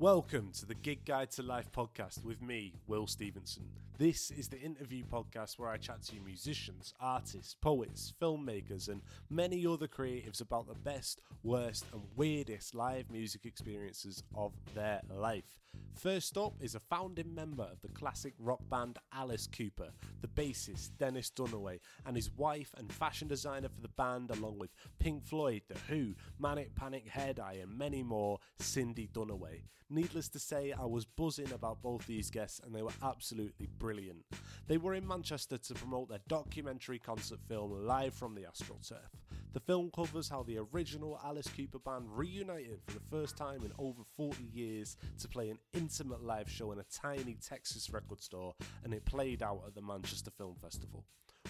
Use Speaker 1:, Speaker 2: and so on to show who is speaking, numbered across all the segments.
Speaker 1: Welcome to the Gig Guide to Life podcast with me, Will Stevenson. This is the interview podcast where I chat to musicians, artists, poets, filmmakers, and many other creatives about the best, worst, and weirdest live music experiences of their life. First up is a founding member of the classic rock band Alice Cooper, the bassist Dennis Dunaway, and his wife and fashion designer for the band, along with Pink Floyd, The Who, Manic Panic Head Eye, and many more, Cindy Dunaway. Needless to say, I was buzzing about both these guests and they were absolutely brilliant. They were in Manchester to promote their documentary concert film Live from the Astral AstroTurf. The film covers how the original Alice Cooper band reunited for the first time in over 40 years to play an intimate live show in a tiny Texas record store and it played out at the Manchester Film Festival.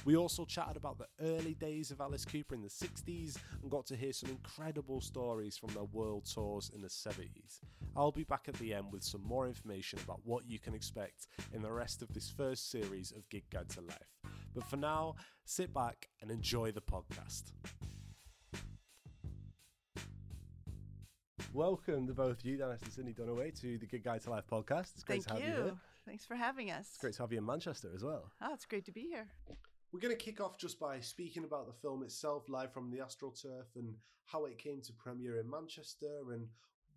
Speaker 1: We also chatted about the early days of Alice Cooper in the 60s and got to hear some incredible stories from their world tours in the 70s. I'll be back at the end with some more information about what you can expect in the rest of this first series of Gig Guide to Life. But for now, sit back and enjoy the podcast. Welcome to both you, Dennis and Cindy Dunaway, to the Gig Guide to Life podcast. It's great
Speaker 2: Thank
Speaker 1: to have
Speaker 2: you.
Speaker 1: you here.
Speaker 2: Thanks for having us.
Speaker 1: It's great to have you in Manchester as well.
Speaker 2: Oh, it's great to be here.
Speaker 1: We're going to kick off just by speaking about the film itself, live from the AstroTurf, and how it came to premiere in Manchester, and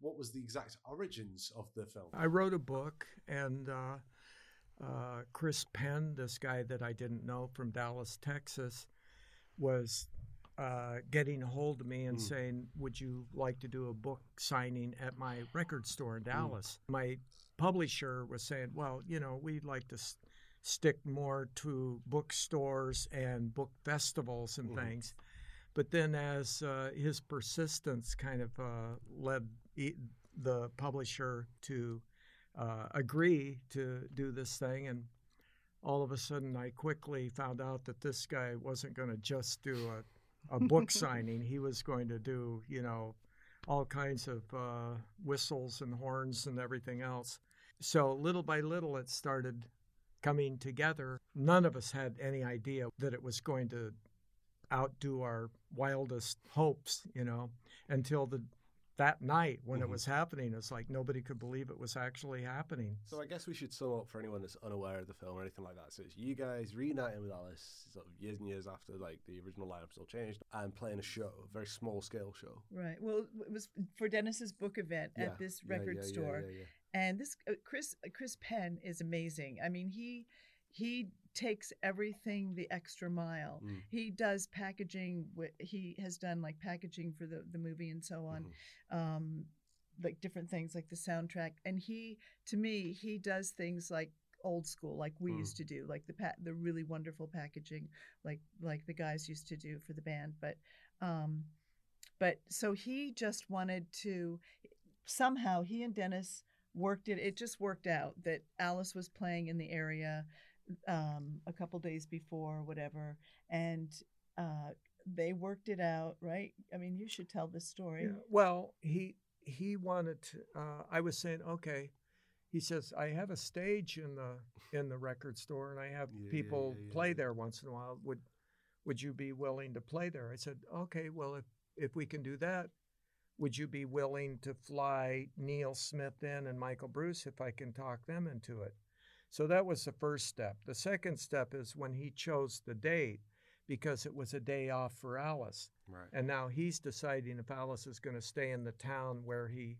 Speaker 1: what was the exact origins of the film.
Speaker 3: I wrote a book, and uh, uh, Chris Penn, this guy that I didn't know from Dallas, Texas, was uh, getting a hold of me and
Speaker 1: Mm.
Speaker 3: saying, Would you like to do a book signing at my record store in
Speaker 1: Hmm.
Speaker 3: Dallas? My publisher was saying, Well, you know, we'd like to stick more to bookstores and book festivals and
Speaker 1: Mhm.
Speaker 3: things. But then, as uh, his persistence kind of uh, led the publisher to uh, agree to do this thing, and all of a sudden, I quickly found out that this guy wasn't going to just do a, a book signing. He was going to do, you know, all kinds of uh, whistles and horns and everything else. So little by little, it started coming together. None of us had any idea that it was going to outdo our wildest hopes, you know, until the that night when
Speaker 1: Mhm.
Speaker 3: it was happening. It's like nobody could believe it was actually happening.
Speaker 1: So I guess we should sum up for anyone that's unaware of the film or anything like that. So it's you guys reuniting with Alice sort of years and years after like the original lineup still changed and playing a show, a very small scale show.
Speaker 2: Right. Well, it was for Dennis's book event
Speaker 1: Yeah,
Speaker 2: at this
Speaker 1: yeah,
Speaker 2: record
Speaker 1: yeah, yeah,
Speaker 2: store,
Speaker 1: yeah, yeah.
Speaker 2: And this uh, Chris uh, Chris Penn is amazing. I mean, he he takes everything the extra mile.
Speaker 1: Mm.
Speaker 2: He does packaging. He has done like packaging for the the movie and so on.
Speaker 1: Mhm.
Speaker 2: um, like different things like the soundtrack. And he, to me, he does things like old school, like we
Speaker 1: Mm.
Speaker 2: used to do, like the pa- the really wonderful packaging, like like the guys used to do for the band. But um, but so he just wanted to somehow he and Dennis worked it. It just worked out that Alice was playing in the area um, a couple days before, whatever, and. Uh, they worked it out, right? I mean, you should tell this story.
Speaker 3: Yeah. Well, he he wanted to. Uh, I was saying, okay. He says, I have a stage in the in the record store, and I have
Speaker 1: Yeah, yeah,
Speaker 3: people
Speaker 1: yeah, yeah,
Speaker 3: play
Speaker 1: yeah.
Speaker 3: there once in a while. Would would you be willing to play there? I said, okay. Well, if if we can do that, would you be willing to fly Neil Smith in and Michael Bruce if I can talk them into it? So that was the first step. The second step is when he chose the date because it was a day off for Alice.
Speaker 1: Right.
Speaker 3: And now he's deciding if Alice is going to stay in the town where he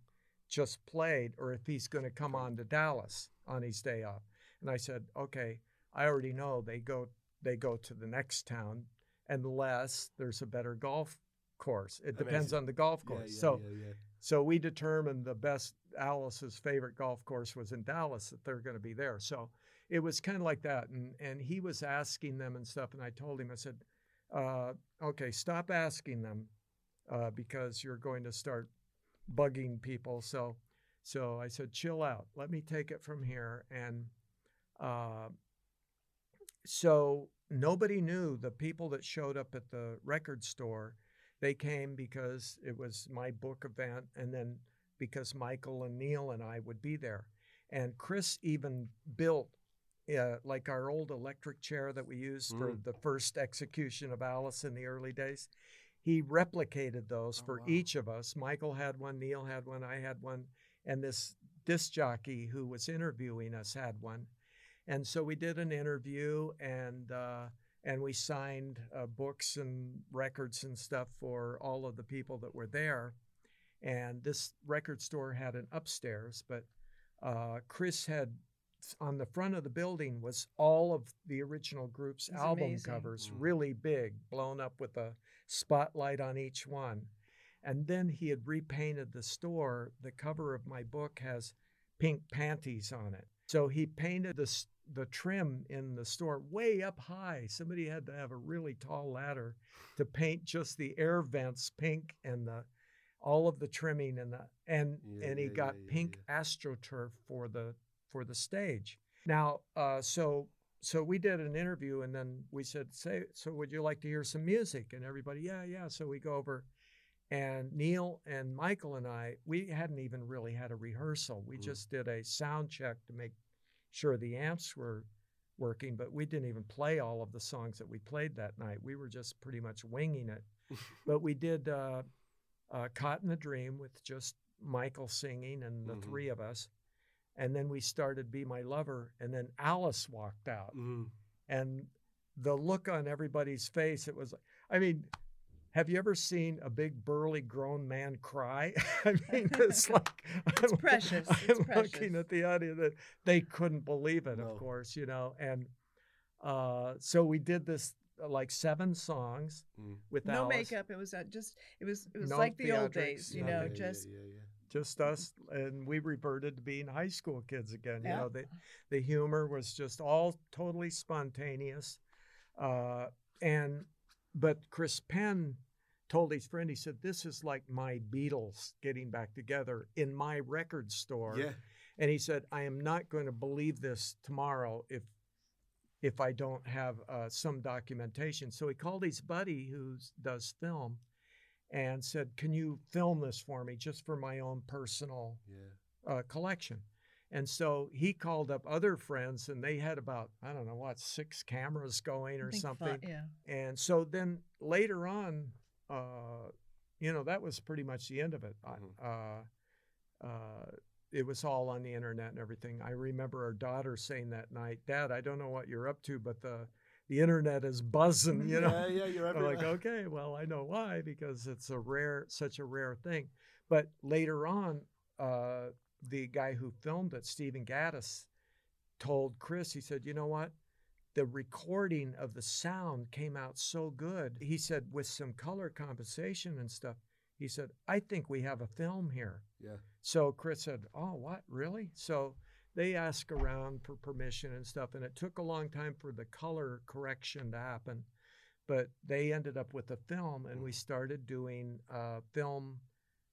Speaker 3: just played or if he's going to come on to Dallas on his day off. And I said, okay, I already know they go they go to the next town unless there's a better golf course. It depends
Speaker 1: Amazing.
Speaker 3: on the golf course.
Speaker 1: yeah,
Speaker 3: so
Speaker 1: yeah, yeah.
Speaker 3: so we determined the best Alice's favorite golf course was in Dallas that they're going to be there. So it was kind of like that, and and he was asking them and stuff, and I told him I said, uh, okay, stop asking them uh, because you're going to start bugging people. So so I said, chill out. Let me take it from here, and uh, so nobody knew the people that showed up at the record store. They came because it was my book event, and then because Michael and Neil and I would be there. And Chris even built uh, like our old electric chair that we used for
Speaker 1: Mm.
Speaker 3: the first execution of Alice in the early days. He replicated those
Speaker 1: Oh,
Speaker 3: for
Speaker 1: wow.
Speaker 3: each of us. Michael had one, Neil had one, I had one, and this disc jockey who was interviewing us had one, and so we did an interview and. Uh, and we signed uh, books and records and stuff for all of the people that were there. And this record store had an upstairs, but uh, Chris had on the front of the building was all of the original group's
Speaker 2: That's
Speaker 3: album
Speaker 2: amazing.
Speaker 3: covers,
Speaker 1: Mm.
Speaker 3: really big, blown up with a spotlight on each one. And then he had repainted the store. The cover of my book has pink panties on it. So he painted the s- the trim in the store way up high. Somebody had to have a really tall ladder to paint just the air vents pink and the all of the trimming and the and
Speaker 1: Yeah,
Speaker 3: and he
Speaker 1: yeah,
Speaker 3: got
Speaker 1: yeah,
Speaker 3: pink astroturf for the for the stage. Now, uh, so so we did an interview and then we said, "Say, so would you like to hear some music?" And everybody, "Yeah, yeah." So we go over, and Neil and Michael and I, we hadn't even really had a rehearsal. We
Speaker 1: Mm.
Speaker 3: just did a sound check to make sure the amps were working, but we didn't even play all of the songs that we played that night. We were just pretty much winging it. but we did uh, uh, "Caught in a Dream" with just Michael singing and the
Speaker 1: Mhm.
Speaker 3: three of us, and then we started "Be My Lover," and then Alice walked out,
Speaker 1: Mm.
Speaker 3: and the look on everybody's face, it was, like I mean. Have you ever seen a big burly grown man cry? I mean, it's like
Speaker 2: It's
Speaker 3: I'm-
Speaker 2: precious.
Speaker 3: I'm
Speaker 2: It's
Speaker 3: looking
Speaker 2: precious.
Speaker 3: at the audience; that they couldn't believe it.
Speaker 1: No.
Speaker 3: Of course, you know, and uh, so we did this uh, like seven songs
Speaker 1: Mm.
Speaker 3: with
Speaker 2: no
Speaker 3: Alice,
Speaker 2: makeup. It was uh, just. It was. It was
Speaker 3: No
Speaker 2: like the old days. You
Speaker 3: no-
Speaker 2: know,
Speaker 1: Yeah, yeah,
Speaker 2: just.
Speaker 1: yeah, yeah.
Speaker 3: just us, and we reverted to being high school kids again. You
Speaker 2: Yeah.
Speaker 3: know, the the humor was just all totally spontaneous, uh, and but Chris Penn told his friend, he said, "This is like my Beatles getting back together in my record store."
Speaker 1: Yeah.
Speaker 3: And he said, "I am not going to believe this tomorrow if if I don't have uh, some documentation." So he called his buddy who does film and said, "Can you film this for me, just for my own personal
Speaker 1: Yeah.
Speaker 3: uh, collection?" And so he called up other friends, and they had about I don't know what six cameras going
Speaker 2: I
Speaker 3: or
Speaker 2: think fi-
Speaker 3: something.
Speaker 2: yeah.
Speaker 3: And so then later on, uh, you know, that was pretty much the end of it. I-
Speaker 1: Mhm.
Speaker 3: Uh, uh, it was all on the internet and everything. I remember our daughter saying that night, "Dad, I don't know what you're up to, but the the internet is buzzing." You know,
Speaker 1: Yeah, yeah, you're
Speaker 3: I'm like, okay, well, I know why because it's a rare, such a rare thing. But later on, uh, the guy who filmed it, Stephen Gaddis, told Chris, he said, you know what? The recording of the sound came out so good. He said, with some color compensation and stuff, he said, I think we have a film here.
Speaker 1: Yeah.
Speaker 3: So Chris said, Oh, what? Really? So they asked around for permission and stuff, and it took a long time for the color correction to happen. But they ended up with a film, and we started doing uh, film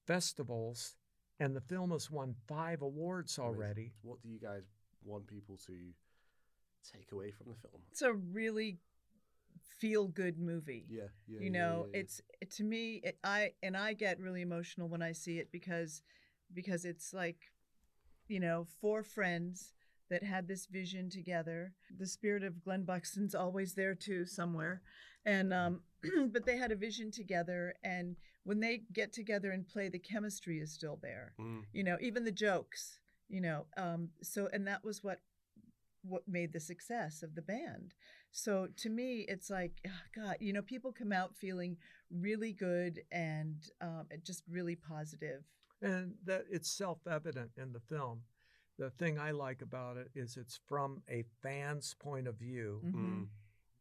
Speaker 3: festivals, and the film has won five awards
Speaker 1: Amazing.
Speaker 3: already.
Speaker 1: What do you guys want people to take away from the film?
Speaker 2: It's a really feel good movie.
Speaker 1: Yeah, yeah.
Speaker 2: you
Speaker 1: yeah,
Speaker 2: know
Speaker 1: yeah, yeah.
Speaker 2: it's it, to me it, i and i get really emotional when i see it because because it's like you know four friends that had this vision together the spirit of glenn buxton's always there too somewhere and um but they had a vision together and when they get together and play the chemistry is still there
Speaker 1: Mm.
Speaker 2: you know even the jokes you know um so and that was what what made the success of the band so to me it's like ah, god you know people come out feeling really good and um, just really positive.
Speaker 3: positive And that it's self-evident in the film. The thing I like about it is it's from a fan's point of view,
Speaker 2: Mhm.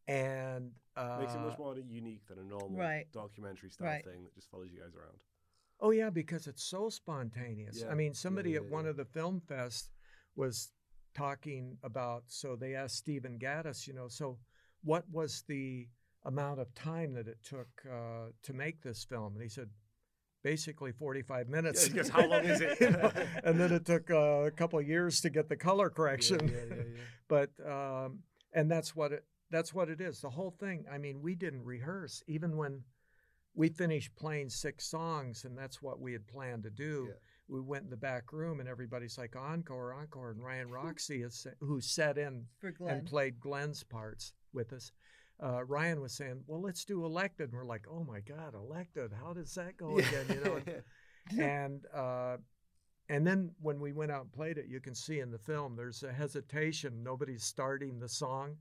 Speaker 3: And uh,
Speaker 1: Makes it much more unique than a normal
Speaker 2: Right.
Speaker 1: documentary style
Speaker 2: Right.
Speaker 1: thing that just follows you guys around.
Speaker 3: Oh yeah, because it's so spontaneous.
Speaker 1: Yeah,
Speaker 3: I mean, somebody
Speaker 1: yeah,
Speaker 3: at one
Speaker 1: yeah.
Speaker 3: of the film fest was talking about. So they asked Stephen Gaddis, you know, so what was the amount of time that it took uh, to make this film? And he said, basically 45 minutes.
Speaker 1: goes, "How long is it?"
Speaker 3: You know, and then it took uh, a couple of years to get the color correction.
Speaker 1: Yeah, yeah, yeah, yeah.
Speaker 3: but um, and that's what it that's what it is. The whole thing. I mean, we didn't rehearse even when we finished playing six songs, and that's what we had planned to do.
Speaker 1: Yeah.
Speaker 3: We went in the back room, and everybody's like encore, encore, and Ryan Roxie is who sat in and played Glenn's parts with us. Uh, Ryan was saying, "Well, let's do elected." And we're like, "Oh my God, elected! How does that go again?" You know. and uh, and then when we went out and played it, you can see in the film there's a hesitation. Nobody's starting the song.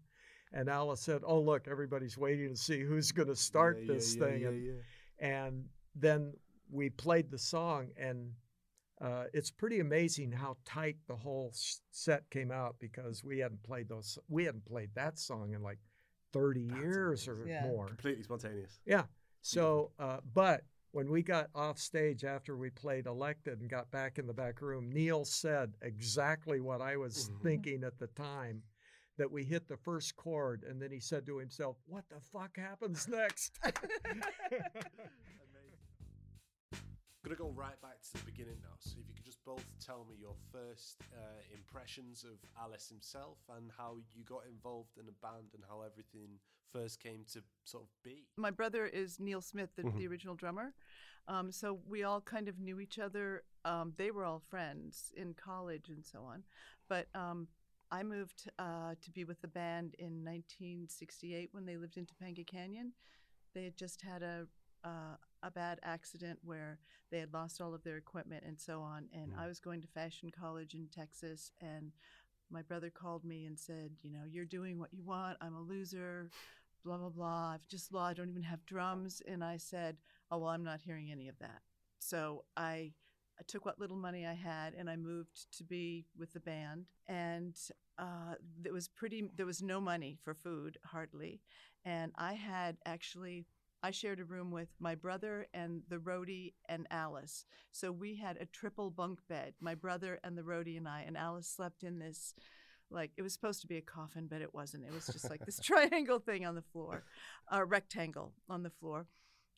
Speaker 3: And Alice said, Oh, look, everybody's waiting to see who's going to start
Speaker 1: Yeah, yeah,
Speaker 3: this
Speaker 1: yeah,
Speaker 3: thing.
Speaker 1: yeah,
Speaker 3: and,
Speaker 1: yeah.
Speaker 3: and then we played the song, and uh, it's pretty amazing how tight the whole set came out because we hadn't played those. We hadn't played that song in like 30
Speaker 1: That's
Speaker 3: years or
Speaker 1: amazing.
Speaker 2: Yeah.
Speaker 3: more.
Speaker 1: Completely spontaneous.
Speaker 3: Yeah. So, uh, but when we got off stage after we played Elected and got back in the back room, Neil said exactly what I was
Speaker 1: Mhm.
Speaker 3: thinking at the time that we hit the first chord. And then he said to himself, What the fuck happens next?
Speaker 1: Gonna go right back to the beginning now. So if you could just both tell me your first uh, impressions of Alice himself and how you got involved in a band and how everything first came to sort of be.
Speaker 2: My brother is Neil Smith, the,
Speaker 1: Mhm.
Speaker 2: the original drummer. Um, so we all kind of knew each other. Um, they were all friends in college and so on. But um, I moved uh, to be with the band in 1968 when they lived in Topanga Canyon. They had just had a uh, a bad accident where they had lost all of their equipment and so on. And
Speaker 1: Mm.
Speaker 2: I was going to fashion college in Texas, and my brother called me and said, "You know, you're doing what you want. I'm a loser." Blah blah blah. I've just law. I don't even have drums. And I said, "Oh well, I'm not hearing any of that." So I I took what little money I had and I moved to be with the band. And uh, there was pretty, there was no money for food, hardly. And I had actually, I shared a room with my brother and the roadie and Alice. So we had a triple bunk bed, my brother and the roadie and I. And Alice slept in this, like, it was supposed to be a coffin, but it wasn't. It was just like this triangle thing on the floor, a rectangle on the floor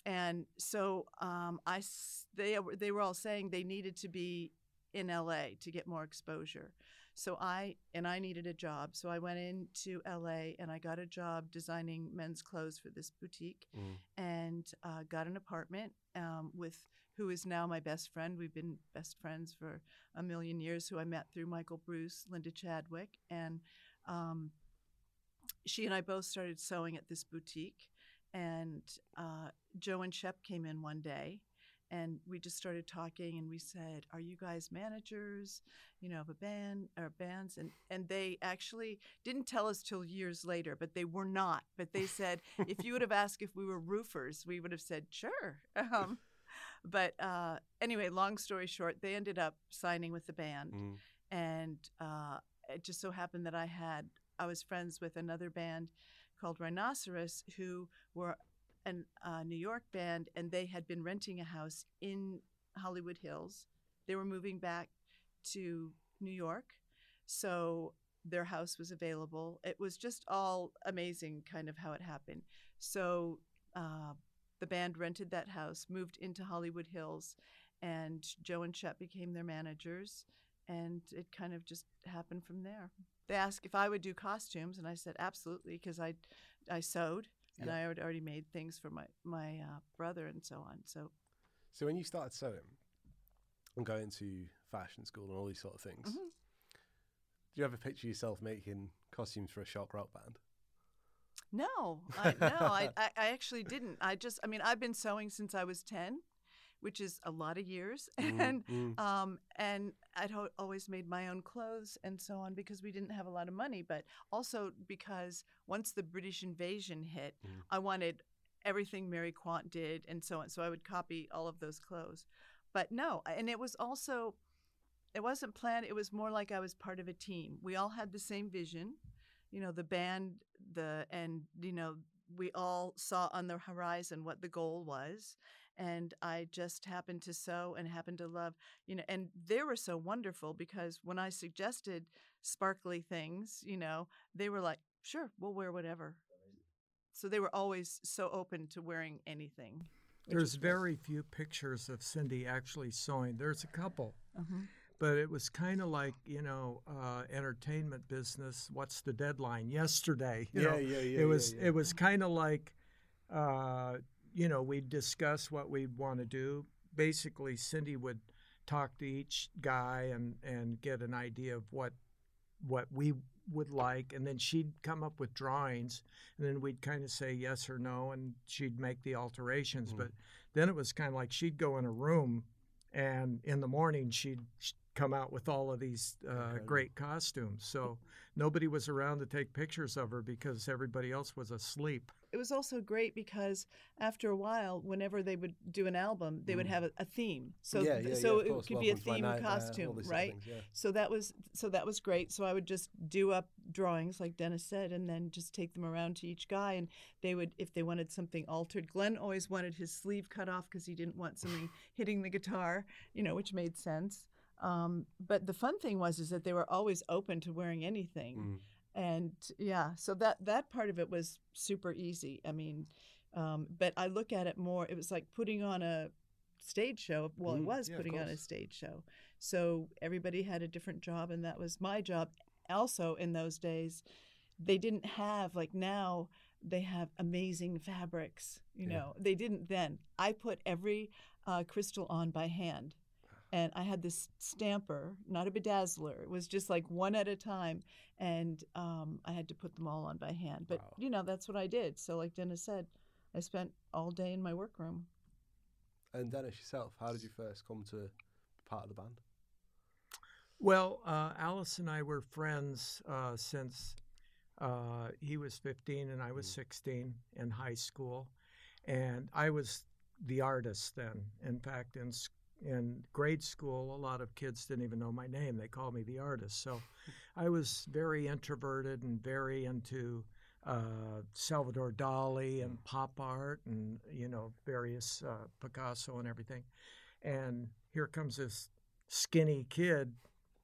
Speaker 2: and so um, I they were- they were all saying they needed to be in LA to get more exposure. So I and I needed a job, so I went into LA and I got a job designing men's clothes for this boutique,
Speaker 1: Mm.
Speaker 2: and uh, got an apartment um, with who is now my best friend. We've been best friends for a million years. Who I met through Michael Bruce, Linda Chadwick, and um, she and I both started sewing at this boutique. And uh, Joe and Shep came in one day and we just started talking and we said, Are you guys managers, you know, of a band or bands? And and they actually didn't tell us till years later, but they were not. But they said, if you would have asked if we were roofers, we would have said, Sure. Um, but uh, anyway, long story short, they ended up signing with the band
Speaker 1: Mm.
Speaker 2: and uh, it just so happened that I had I was friends with another band called Rhinoceros who were a uh, New York band and they had been renting a house in Hollywood Hills. They were moving back to New York, so their house was available. It was just all amazing, kind of how it happened. So uh, the band rented that house, moved into Hollywood Hills, and Joe and Shep became their managers and it kind of just happened from there. They asked if I would do costumes, and I said absolutely because I, I sewed and
Speaker 1: Yeah.
Speaker 2: I had already made things for my my uh, brother and so on. So
Speaker 1: So when you started sewing and going to fashion school and all these sort of things,
Speaker 2: Mhm.
Speaker 1: do you ever picture yourself making costumes for a shock rock band?
Speaker 2: no, I, no, I, I I actually didn't. I just I mean I've been sewing since I was ten, which is a lot of years,
Speaker 1: Mm,
Speaker 2: and
Speaker 1: mm.
Speaker 2: Um, and I'd ho- always made my own clothes and so on because we didn't have a lot of money, but also because once the British invasion hit,
Speaker 1: Mhm.
Speaker 2: I wanted everything Mary Quant did and so on. So I would copy all of those clothes. But no, and it was also, it wasn't planned. It was more like I was part of a team. We all had the same vision, you know, the band, the, and, you know, we all saw on the horizon what the goal was. And I just happened to sew and happened to love you know and they were so wonderful because when i suggested sparkly things you know they were like sure we'll wear whatever so they were always so open to wearing anything
Speaker 3: There's very few pictures of Cindy actually sewing. There's a couple,
Speaker 2: Mhm.
Speaker 3: but it was kind of like you know, uh, entertainment business. What's the deadline? Yesterday, you know,
Speaker 1: yeah, yeah.
Speaker 3: it was it was kind of like uh, you know we'd discuss what we'd want to do basically cindy would talk to each guy and and get an idea of what what we would like and then she'd come up with drawings and then we'd kind of say yes or no and she'd make the alterations
Speaker 1: Mm.
Speaker 3: but then it was kind of like she'd go in a room and in the morning she'd sh- come out with all of these uh, great costumes. So nobody was around to take pictures of her because everybody else was asleep.
Speaker 2: It was also great because after a while, whenever they would do an album, they would
Speaker 1: Mm.
Speaker 2: have a, a theme. So
Speaker 1: yeah, yeah,
Speaker 2: so
Speaker 1: yeah,
Speaker 2: it
Speaker 1: course.
Speaker 2: could be a
Speaker 1: Welcome
Speaker 2: theme
Speaker 1: nightmare, all
Speaker 2: costume,
Speaker 1: these sort of
Speaker 2: right?
Speaker 1: things, yeah.
Speaker 2: So that was so that was great. So I would just do up drawings like Dennis said, and then just take them around to each guy, and they would if they wanted something altered. Glenn always wanted his sleeve cut off because he didn't want something hitting the guitar, you know, which made sense. Um, but the fun thing was is that they were always open to wearing anything.
Speaker 1: Mm.
Speaker 2: and yeah so that that part of it was super easy i mean um, but i look at it more it was like putting on a stage show well it
Speaker 1: Mm,
Speaker 2: was
Speaker 1: yeah,
Speaker 2: putting on a stage show. So everybody had a different job and that was my job. Also in those days they didn't have like now they have amazing fabrics you
Speaker 1: Yeah.
Speaker 2: know they didn't then. I put every uh, crystal on by hand and I had this stamper, not a bedazzler. It was just like one at a time, and um, I had to put them all on by hand. But
Speaker 1: Wow.
Speaker 2: you know, that's what I did. So, like Dennis said, I spent all day in my workroom.
Speaker 1: And Dennis, yourself, how did you first come to part of the band?
Speaker 3: Well, uh, Alice and I were friends uh, since uh, he was 15 and I was
Speaker 1: Mm.
Speaker 3: 16 in high school. And I was the artist then. In fact, in, s- in grade school, a lot of kids didn't even know my name. They called me the artist. So I was very introverted and very into uh, Salvador Dali and pop art and, you know, various uh, Picasso and everything. And here comes this skinny kid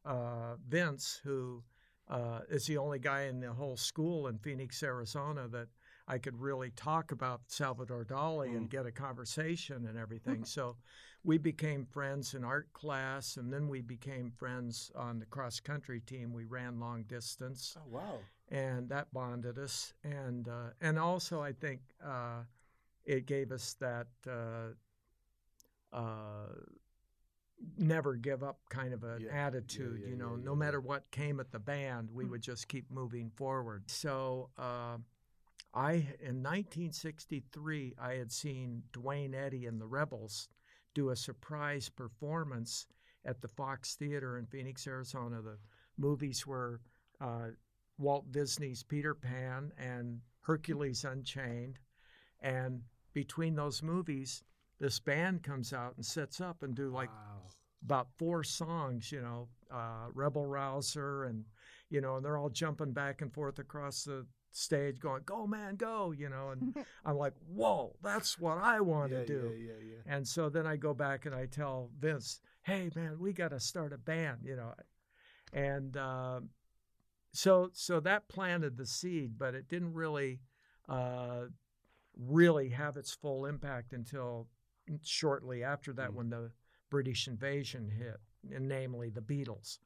Speaker 3: uh, Vince, who uh, is the only guy in the whole school in Phoenix, Arizona, that I could really talk about Salvador Dali and
Speaker 1: Mm.
Speaker 3: get a conversation and everything. so we became friends in art class, and then we became friends on the cross country team. We ran long distance
Speaker 1: Oh wow!
Speaker 3: and that bonded us. And uh, and also, I think uh, it gave us that uh, uh, never give up kind of an
Speaker 1: Yeah, yeah,
Speaker 3: attitude.
Speaker 1: yeah,
Speaker 3: you know,
Speaker 1: yeah,
Speaker 3: no
Speaker 1: yeah,
Speaker 3: matter what came at the band, we
Speaker 2: Mm.
Speaker 3: would just keep moving forward. So. Uh, I in 1963 I had seen Duane Eddy and the Rebels do a surprise performance at the Fox Theater in Phoenix, Arizona. The movies were uh, Walt Disney's Peter Pan and Hercules Unchained, and between those movies, this band comes out and sets up and do like
Speaker 1: wow.
Speaker 3: about four songs, you know, uh, Rebel Rouser, and you know, and they're all jumping back and forth across the stage, going "Go man, go!" You know, and I'm like, "Whoa, that's what I want
Speaker 1: yeah,
Speaker 3: to do."
Speaker 1: Yeah, yeah, yeah.
Speaker 3: And so then I go back and I tell Vince, "Hey man, we got to start a band," you know, and uh, so so that planted the seed, but it didn't really uh, really have its full impact until shortly after that
Speaker 1: Mm.
Speaker 3: when the British invasion hit, and namely the Beatles.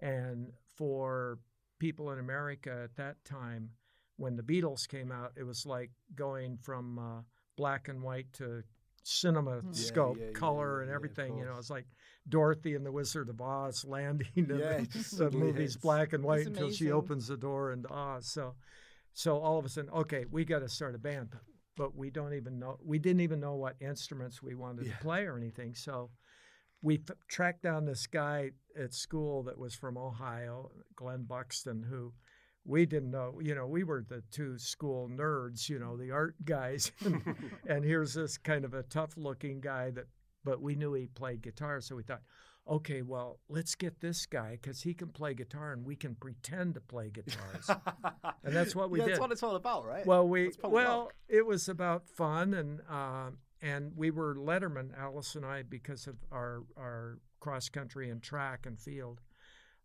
Speaker 3: And for people in America at that time, when the Beatles came out, it was like going from uh, black and white to cinema
Speaker 2: Mm. Yeah,
Speaker 3: scope,
Speaker 1: yeah, yeah,
Speaker 3: color,
Speaker 1: yeah,
Speaker 3: and
Speaker 1: yeah,
Speaker 3: everything. you know,
Speaker 1: course.
Speaker 3: it's like Dorothy and the Wizard of Oz landing in
Speaker 1: Yeah,
Speaker 3: the, the
Speaker 1: suddenly
Speaker 3: movie's black and white until she opens the door and Oz. So, so all of a sudden, okay, we got to start a band, but, but we don't even know. We didn't even know what instruments we wanted
Speaker 1: Yeah.
Speaker 3: to play or anything. So, we f- tracked down this guy at school that was from Ohio, Glenn Buxton, who we didn't know. You know, we were the two school nerds, you know, the art guys, and, here's this kind of a tough-looking guy that, but we knew he played guitar, so we thought, okay, well, let's get this guy because he can play guitar and we can pretend to play guitars. And that's what we
Speaker 1: yeah, That's what it's all about, right?
Speaker 3: well, we well,
Speaker 1: rock.
Speaker 3: it was about fun and uh, and we were Letterman, Alice and I, because of our our cross country and track and field,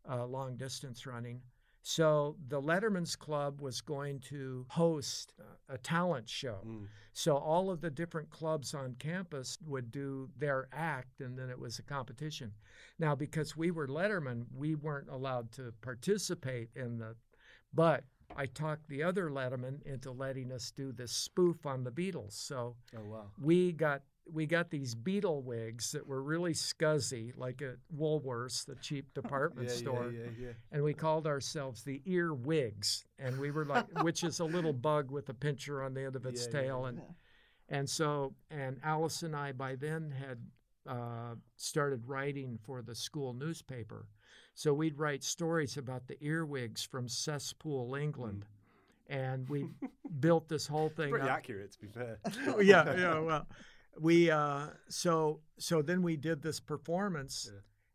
Speaker 3: uh, long distance running. So the Letterman's Club was going to host uh, a talent show.
Speaker 1: Mm.
Speaker 3: So all of the different clubs on campus would do their act, and then it was a competition. Now, because we were Letterman, we weren't allowed to participate in the, but I talked the other Letterman into letting us do this spoof on the Beatles. So
Speaker 1: Oh wow.
Speaker 3: we got we got these beetle wigs that were really scuzzy, like at Woolworths, the cheap department
Speaker 1: yeah,
Speaker 3: store
Speaker 1: Yeah, yeah, yeah.
Speaker 3: and we called ourselves the ear wigs and we were like which is a little bug with a pincher on the end of its
Speaker 1: Yeah, yeah,
Speaker 3: tail
Speaker 1: yeah.
Speaker 3: and
Speaker 2: Yeah.
Speaker 3: and so and alice and i by then had uh, started writing for the school newspaper. So we'd write stories about the earwigs from Cesspool, England. And we built this whole thing
Speaker 1: Pretty
Speaker 3: up.
Speaker 1: accurate, to be fair.
Speaker 3: Yeah, yeah. Well, we uh, so so then we did this performance,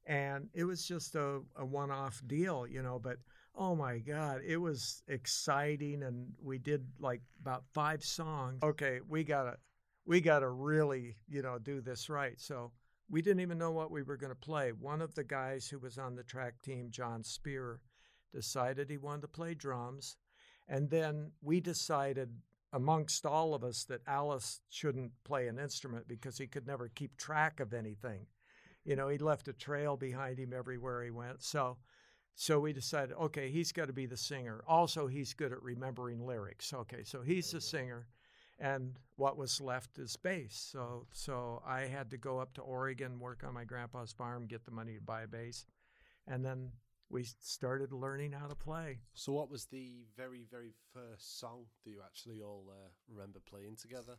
Speaker 3: and it was just a, a one-off deal, you know. But oh my God, it was exciting, and we did like about five songs. Okay, we gotta we gotta really you know do this right. So we didn't even know what we were going to play. One of the guys who was on the track team, John Speer, decided he wanted to play drums. And then we decided amongst all of us that Alice shouldn't play an instrument because he could never keep track of anything. You know, he left a trail behind him everywhere he went. So so we decided, okay, he's got to be the singer. Also, he's good at remembering lyrics. Okay, so he's the singer and what was left is bass. So so I had to go up to Oregon, work on my grandpa's farm, get the money to buy a bass, and then we started learning how to play.
Speaker 1: So, what was the very, very first song that you actually all uh, remember playing together?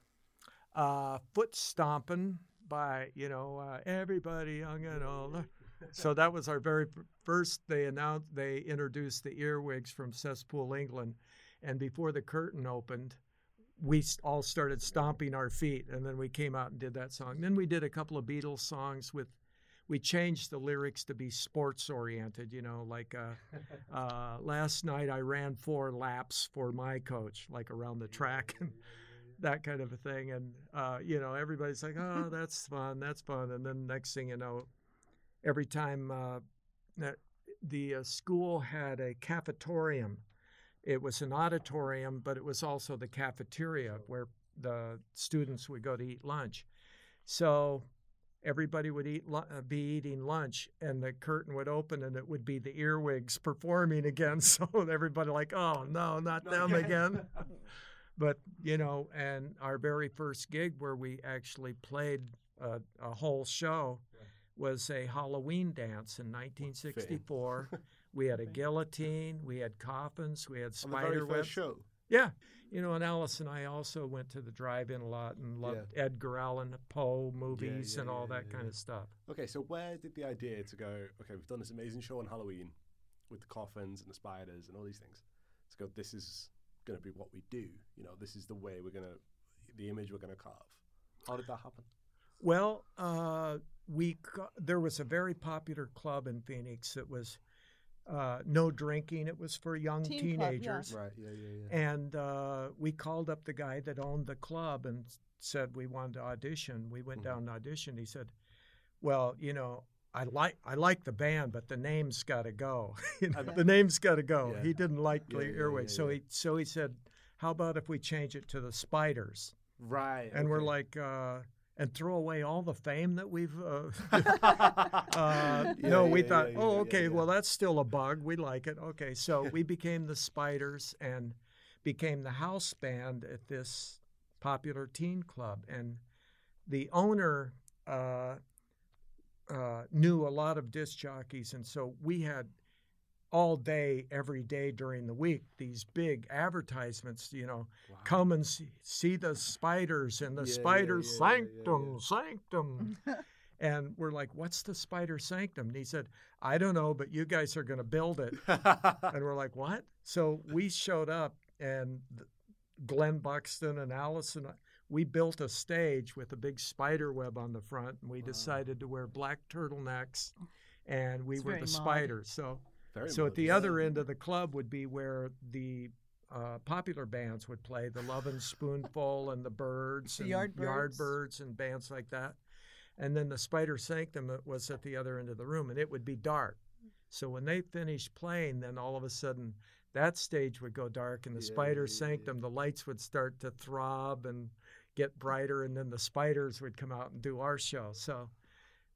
Speaker 3: Uh, Foot stomping by you know uh, everybody young and old. So that was our very first. They announced they introduced the earwigs from Cesspool, England, and before the curtain opened, we all started stomping our feet, and then we came out and did that song. Then we did a couple of Beatles songs with. We changed the lyrics to be sports oriented, you know, like uh, uh, last night I ran four laps for my coach, like around the track and that kind of a thing. And, uh, you know, everybody's like, oh, that's fun, that's fun. And then next thing you know, every time uh, that the uh, school had a cafetorium, it was an auditorium, but it was also the cafeteria where the students would go to eat lunch. So everybody would eat uh, be eating lunch, and the curtain would open, and it would be the earwigs performing again. So everybody like, oh no, not them again. but you know, and our very first gig where we actually played a, a whole show was a Halloween dance in 1964. we had a guillotine, we had coffins, we had
Speaker 1: On the very
Speaker 3: spider webs.
Speaker 1: show.
Speaker 3: Yeah. You know, and Alice and I also went to the drive-in a lot and loved Edgar Allan Poe movies
Speaker 1: yeah,
Speaker 3: and all
Speaker 1: yeah,
Speaker 3: that
Speaker 1: yeah.
Speaker 3: kind of stuff.
Speaker 1: Okay, so where did the idea to go? Okay, we've done this amazing show on Halloween with the coffins and the spiders and all these things. To go, this is going to be what we do. You know, this is the way we're going to, the image we're going to carve. How did that happen?
Speaker 3: Well, uh, we there was a very popular club in Phoenix that was uh, no drinking. It was for young
Speaker 2: Teen club, yeah.
Speaker 3: teenagers.
Speaker 1: Right. Yeah. Yeah. Yeah.
Speaker 3: And uh, we called up the guy that owned the club and said we wanted to audition. We went
Speaker 1: Mhm.
Speaker 3: down and auditioned. He said, "Well, you know, I like I like the band, but the name's got to go. You know,
Speaker 1: I
Speaker 3: the name's got to go."
Speaker 1: Yeah.
Speaker 3: He didn't like
Speaker 1: Yeah,
Speaker 3: the
Speaker 1: yeah,
Speaker 3: earwigs,
Speaker 1: yeah,
Speaker 3: so
Speaker 1: yeah.
Speaker 3: he so he said, "How about if we change it to the Spiders?"
Speaker 1: Right.
Speaker 3: And we're like, uh, and throw away all the fame that we've. Uh,
Speaker 1: uh,
Speaker 3: uh, no, we thought, oh, okay, well, that's still a bug. We like it. Okay, so we became the Spiders and became the house band at this popular teen club. And the owner uh, uh, knew a lot of disc jockeys, and so we had all day, every day during the week, these big advertisements, you know, come and see, see the spiders and the
Speaker 1: Yeah, yeah,
Speaker 3: spiders
Speaker 1: yeah, yeah, yeah,
Speaker 3: sanctum, sanctum. and we're like, what's the spider sanctum? And he said, I don't know, but you guys are going to build it. and we're like, what? So we showed up, and Glenn Buxton and Allison, uh, we built a stage with a big spider web on the front, and we
Speaker 1: Wow.
Speaker 3: decided to wear black turtlenecks, and we
Speaker 2: It's
Speaker 3: were the spiders. So
Speaker 1: Very
Speaker 3: so at the other end of the club would be where the uh, popular bands would play, the Lovin' Spoonful and the Byrds
Speaker 2: The
Speaker 3: and
Speaker 2: Yardbirds.
Speaker 3: Yardbirds and bands like that. And then the Spider Sanctum was at the other end of the room, and it would be dark. So when they finished playing, then all of a sudden that stage would go dark, and the
Speaker 1: Yeah,
Speaker 3: Spider
Speaker 1: yeah, yeah,
Speaker 3: Sanctum, the lights would start to throb and get brighter, and then the spiders would come out and do our show. So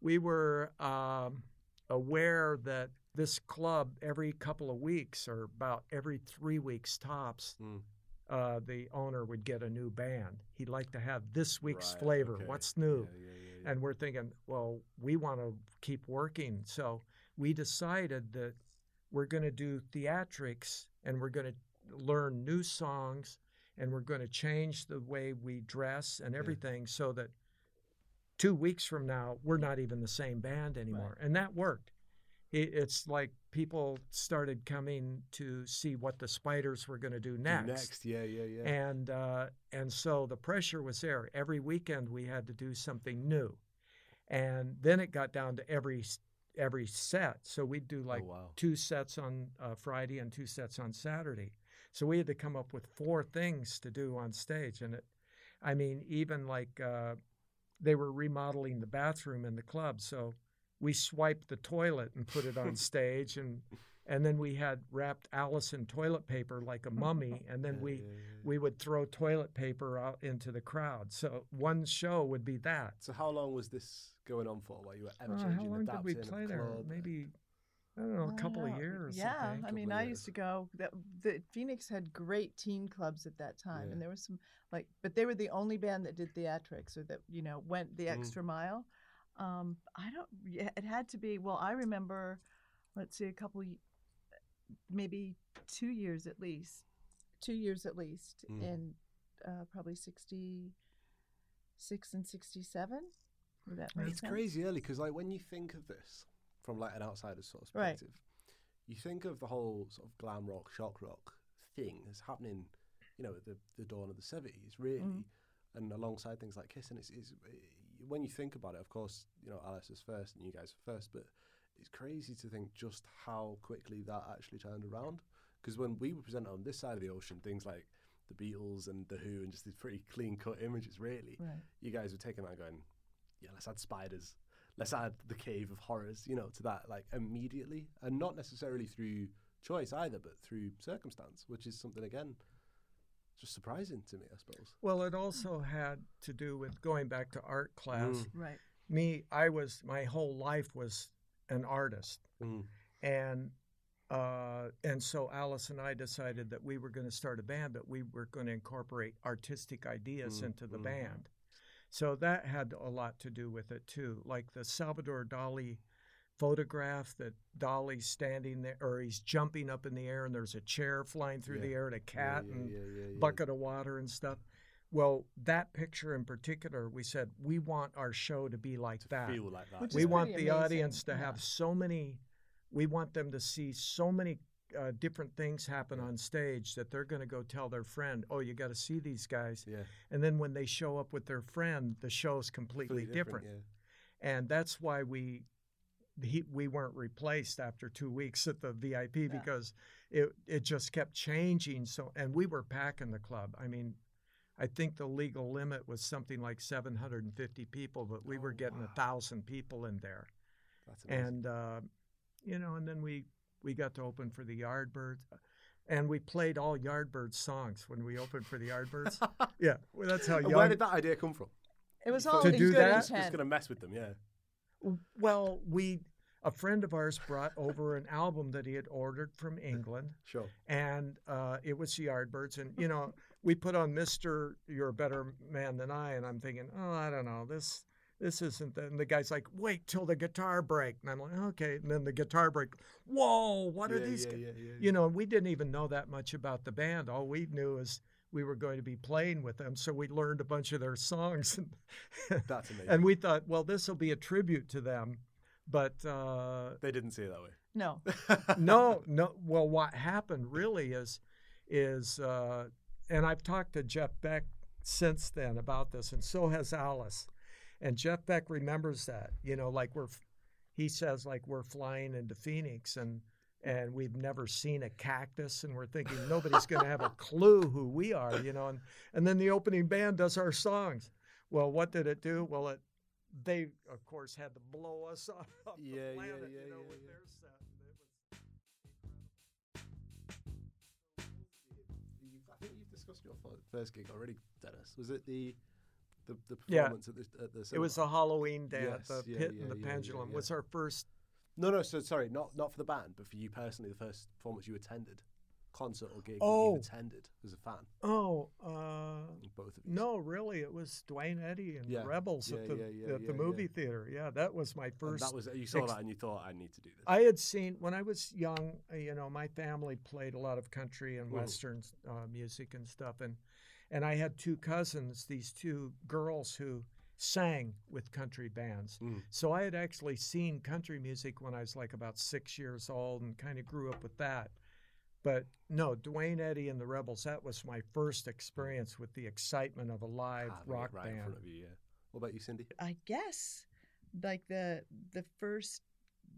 Speaker 3: we were um, aware that this club every couple of weeks or about every three weeks tops
Speaker 1: Mm.
Speaker 3: uh, the owner would get a new band he'd like to have this week's
Speaker 1: Right,
Speaker 3: flavor
Speaker 1: okay.
Speaker 3: what's new
Speaker 1: Yeah, yeah, yeah,
Speaker 3: and we're thinking well we want to keep working so we decided that we're going to do theatrics and we're going to learn new songs and we're going to change the way we dress and everything so that two weeks from now, we're not even the same band anymore. And that worked. It, it's like people started coming to see what the Spiders were going to do next.
Speaker 1: Next, yeah, yeah, yeah.
Speaker 3: And uh, and so the pressure was there. Every weekend we had to do something new, and then it got down to every every set. So we'd do like
Speaker 1: oh, wow.
Speaker 3: two sets on uh, Friday and two sets on Saturday. So we had to come up with four things to do on stage, and it, I mean, even like uh, they were remodeling the bathroom in the club, so we swiped the toilet and put it on stage, and and then we had wrapped Alice in toilet paper like a mummy, and then we
Speaker 1: yeah, yeah.
Speaker 3: we would throw toilet paper out into the crowd. So one show would be that.
Speaker 1: So how long was this going on for? While you were ever
Speaker 3: Uh,
Speaker 1: changing
Speaker 3: how long
Speaker 1: the
Speaker 3: did we play
Speaker 1: the
Speaker 3: there?
Speaker 1: club?
Speaker 3: Maybe I don't know, a
Speaker 2: I
Speaker 3: couple
Speaker 2: don't
Speaker 3: of years.
Speaker 2: Yeah,
Speaker 3: I
Speaker 2: I, mean, I
Speaker 1: years.
Speaker 2: used to go. The, the Phoenix had great teen clubs at that time,
Speaker 1: Yeah.
Speaker 2: and there was some like, but they were the only band that did theatrics or that you know went the
Speaker 1: Mm.
Speaker 2: extra mile. Um, I don't. yeah, It had to be. Well, I remember. Let's see, a couple, maybe two years at least, two years at least,
Speaker 1: Mm.
Speaker 2: in uh, probably sixty six and sixty seven. That make
Speaker 1: It's
Speaker 2: sense?
Speaker 1: crazy early because, like, when you think of this from like an outsider's sort of
Speaker 2: Right.
Speaker 1: perspective, you think of the whole sort of glam rock, shock rock thing as happening, you know, at the, the dawn of the seventies, really,
Speaker 2: Mhm.
Speaker 1: and alongside things like Kiss. And it's, it's when you think about it, of course, you know, Alice is first and you guys are first, but it's crazy to think just how quickly that actually turned around. Because when we were presented on this side of the ocean, things like the Beatles and the Who and just these pretty clean cut images, really
Speaker 2: Right.
Speaker 1: you guys were taking that going, yeah, let's add spiders, let's add the cave of horrors, you know, to that like immediately, and not necessarily through choice either, but through circumstance, which is something again just surprising to me, I suppose.
Speaker 3: Well, it also had to do with going back to art class.
Speaker 1: Mm.
Speaker 2: Right.
Speaker 3: Me, I was my whole life was an artist,
Speaker 1: Mm.
Speaker 3: and uh, and so Alice and I decided that we were going to start a band, but we were going to incorporate artistic ideas
Speaker 1: Mm,
Speaker 3: into the
Speaker 1: mm.
Speaker 3: band. So that had a lot to do with it too. Like the Salvador Dali photograph that Dali's standing there, or he's jumping up in the air, and there's a chair flying through the air, and a cat,
Speaker 1: yeah,
Speaker 3: and
Speaker 1: yeah, yeah, yeah.
Speaker 3: bucket of water and stuff. Well, that picture in particular, we said we want our show to be like
Speaker 1: to
Speaker 3: that.
Speaker 1: feel like that.
Speaker 3: We want the
Speaker 2: amazing,
Speaker 3: audience to
Speaker 2: yeah.
Speaker 3: have so many. We want them to see so many uh, different things happen
Speaker 1: Yeah.
Speaker 3: on stage that they're going to go tell their friend, "Oh, you got to see these guys."
Speaker 1: yeah,
Speaker 3: And then when they show up with their friend, the show's completely different. And that's why we he, we weren't replaced after two weeks at the VIP
Speaker 2: Yeah.
Speaker 3: because it it just kept changing. So and we were packing the club. I mean, I think the legal limit was something like 750 people, but we
Speaker 1: Oh,
Speaker 3: were getting a
Speaker 1: wow.
Speaker 3: thousand people in there.
Speaker 1: That's amazing.
Speaker 3: And uh, you know, and then we we got to open for the Yardbirds. And we played all Yardbirds songs when we opened for the Yardbirds. yeah, well, that's how young.
Speaker 1: where did that idea come from?
Speaker 2: It was
Speaker 1: You
Speaker 2: all
Speaker 1: thought-
Speaker 3: To do
Speaker 2: good
Speaker 3: that?
Speaker 1: Just gonna mess with them, yeah.
Speaker 3: Well, we a friend of ours brought over an album that he had ordered from England,
Speaker 1: Sure.
Speaker 3: and uh, it was the Yardbirds. And you know, we put on Mister, You're a Better Man Than I, and I'm thinking, oh, I don't know, this this isn't. The, and the guy's like, wait till the guitar break, and I'm like, okay. And then the guitar break. Whoa, what are
Speaker 1: yeah,
Speaker 3: these?
Speaker 1: Yeah, yeah, yeah,
Speaker 3: You know, we didn't even know that much about the band. All we knew is we were going to be playing with them, so we learned a bunch of their songs. And,
Speaker 1: That's amazing.
Speaker 3: and we thought, well, this will be a tribute to them. But uh,
Speaker 1: they didn't see it that way.
Speaker 2: No.
Speaker 3: no, no. Well, what happened really is, is, uh, and I've talked to Jeff Beck since then about this, and so has Alice. And Jeff Beck remembers that, you know, like we're, he says like we're flying into Phoenix and and we've never seen a cactus, and we're thinking nobody's going to have a clue who we are, you know. And and then the opening band does our songs. Well, what did it do? Well, it they of course had to blow us off,
Speaker 1: Yeah,
Speaker 3: the planet,
Speaker 1: yeah,
Speaker 3: you know,
Speaker 1: yeah,
Speaker 3: with
Speaker 1: yeah.
Speaker 3: their set. And it was
Speaker 1: You've, I think you've discussed your first gig already, Dennis. Was it the the, the
Speaker 3: Yeah.
Speaker 1: performance at the at the
Speaker 3: It was the Halloween dance.
Speaker 1: Yes,
Speaker 3: the
Speaker 1: yeah,
Speaker 3: pit
Speaker 1: yeah,
Speaker 3: and the
Speaker 1: yeah,
Speaker 3: pendulum
Speaker 1: yeah,
Speaker 3: was our first.
Speaker 1: No, no. So sorry, not not for the band, but for you personally, the first performance you attended, concert or gig
Speaker 3: Oh.
Speaker 1: you've attended as a fan.
Speaker 3: Oh, uh,
Speaker 1: Both of you.
Speaker 3: no, really, it was Duane Eddy and
Speaker 1: Yeah,
Speaker 3: the Rebels
Speaker 1: yeah,
Speaker 3: at the
Speaker 1: yeah,
Speaker 3: at the movie theater. Yeah, that was my
Speaker 1: And
Speaker 3: first.
Speaker 1: that was you saw
Speaker 3: ex-
Speaker 1: that and you thought I need to do this.
Speaker 3: I had seen when I was young. uh, You know, my family played a lot of country and
Speaker 1: Mhm.
Speaker 3: western uh, music and stuff, and and I had two cousins, these two girls who sang with country bands.
Speaker 1: Mm.
Speaker 3: So I had actually seen country music when I was like about six years old and kind of grew up with that. But no, Duane Eddy and the Rebels, that was my first experience with the excitement of a live
Speaker 1: Having it
Speaker 3: rock
Speaker 1: right in
Speaker 3: band.
Speaker 1: front of you. Yeah. What about you, Cindy?
Speaker 2: I guess like the the first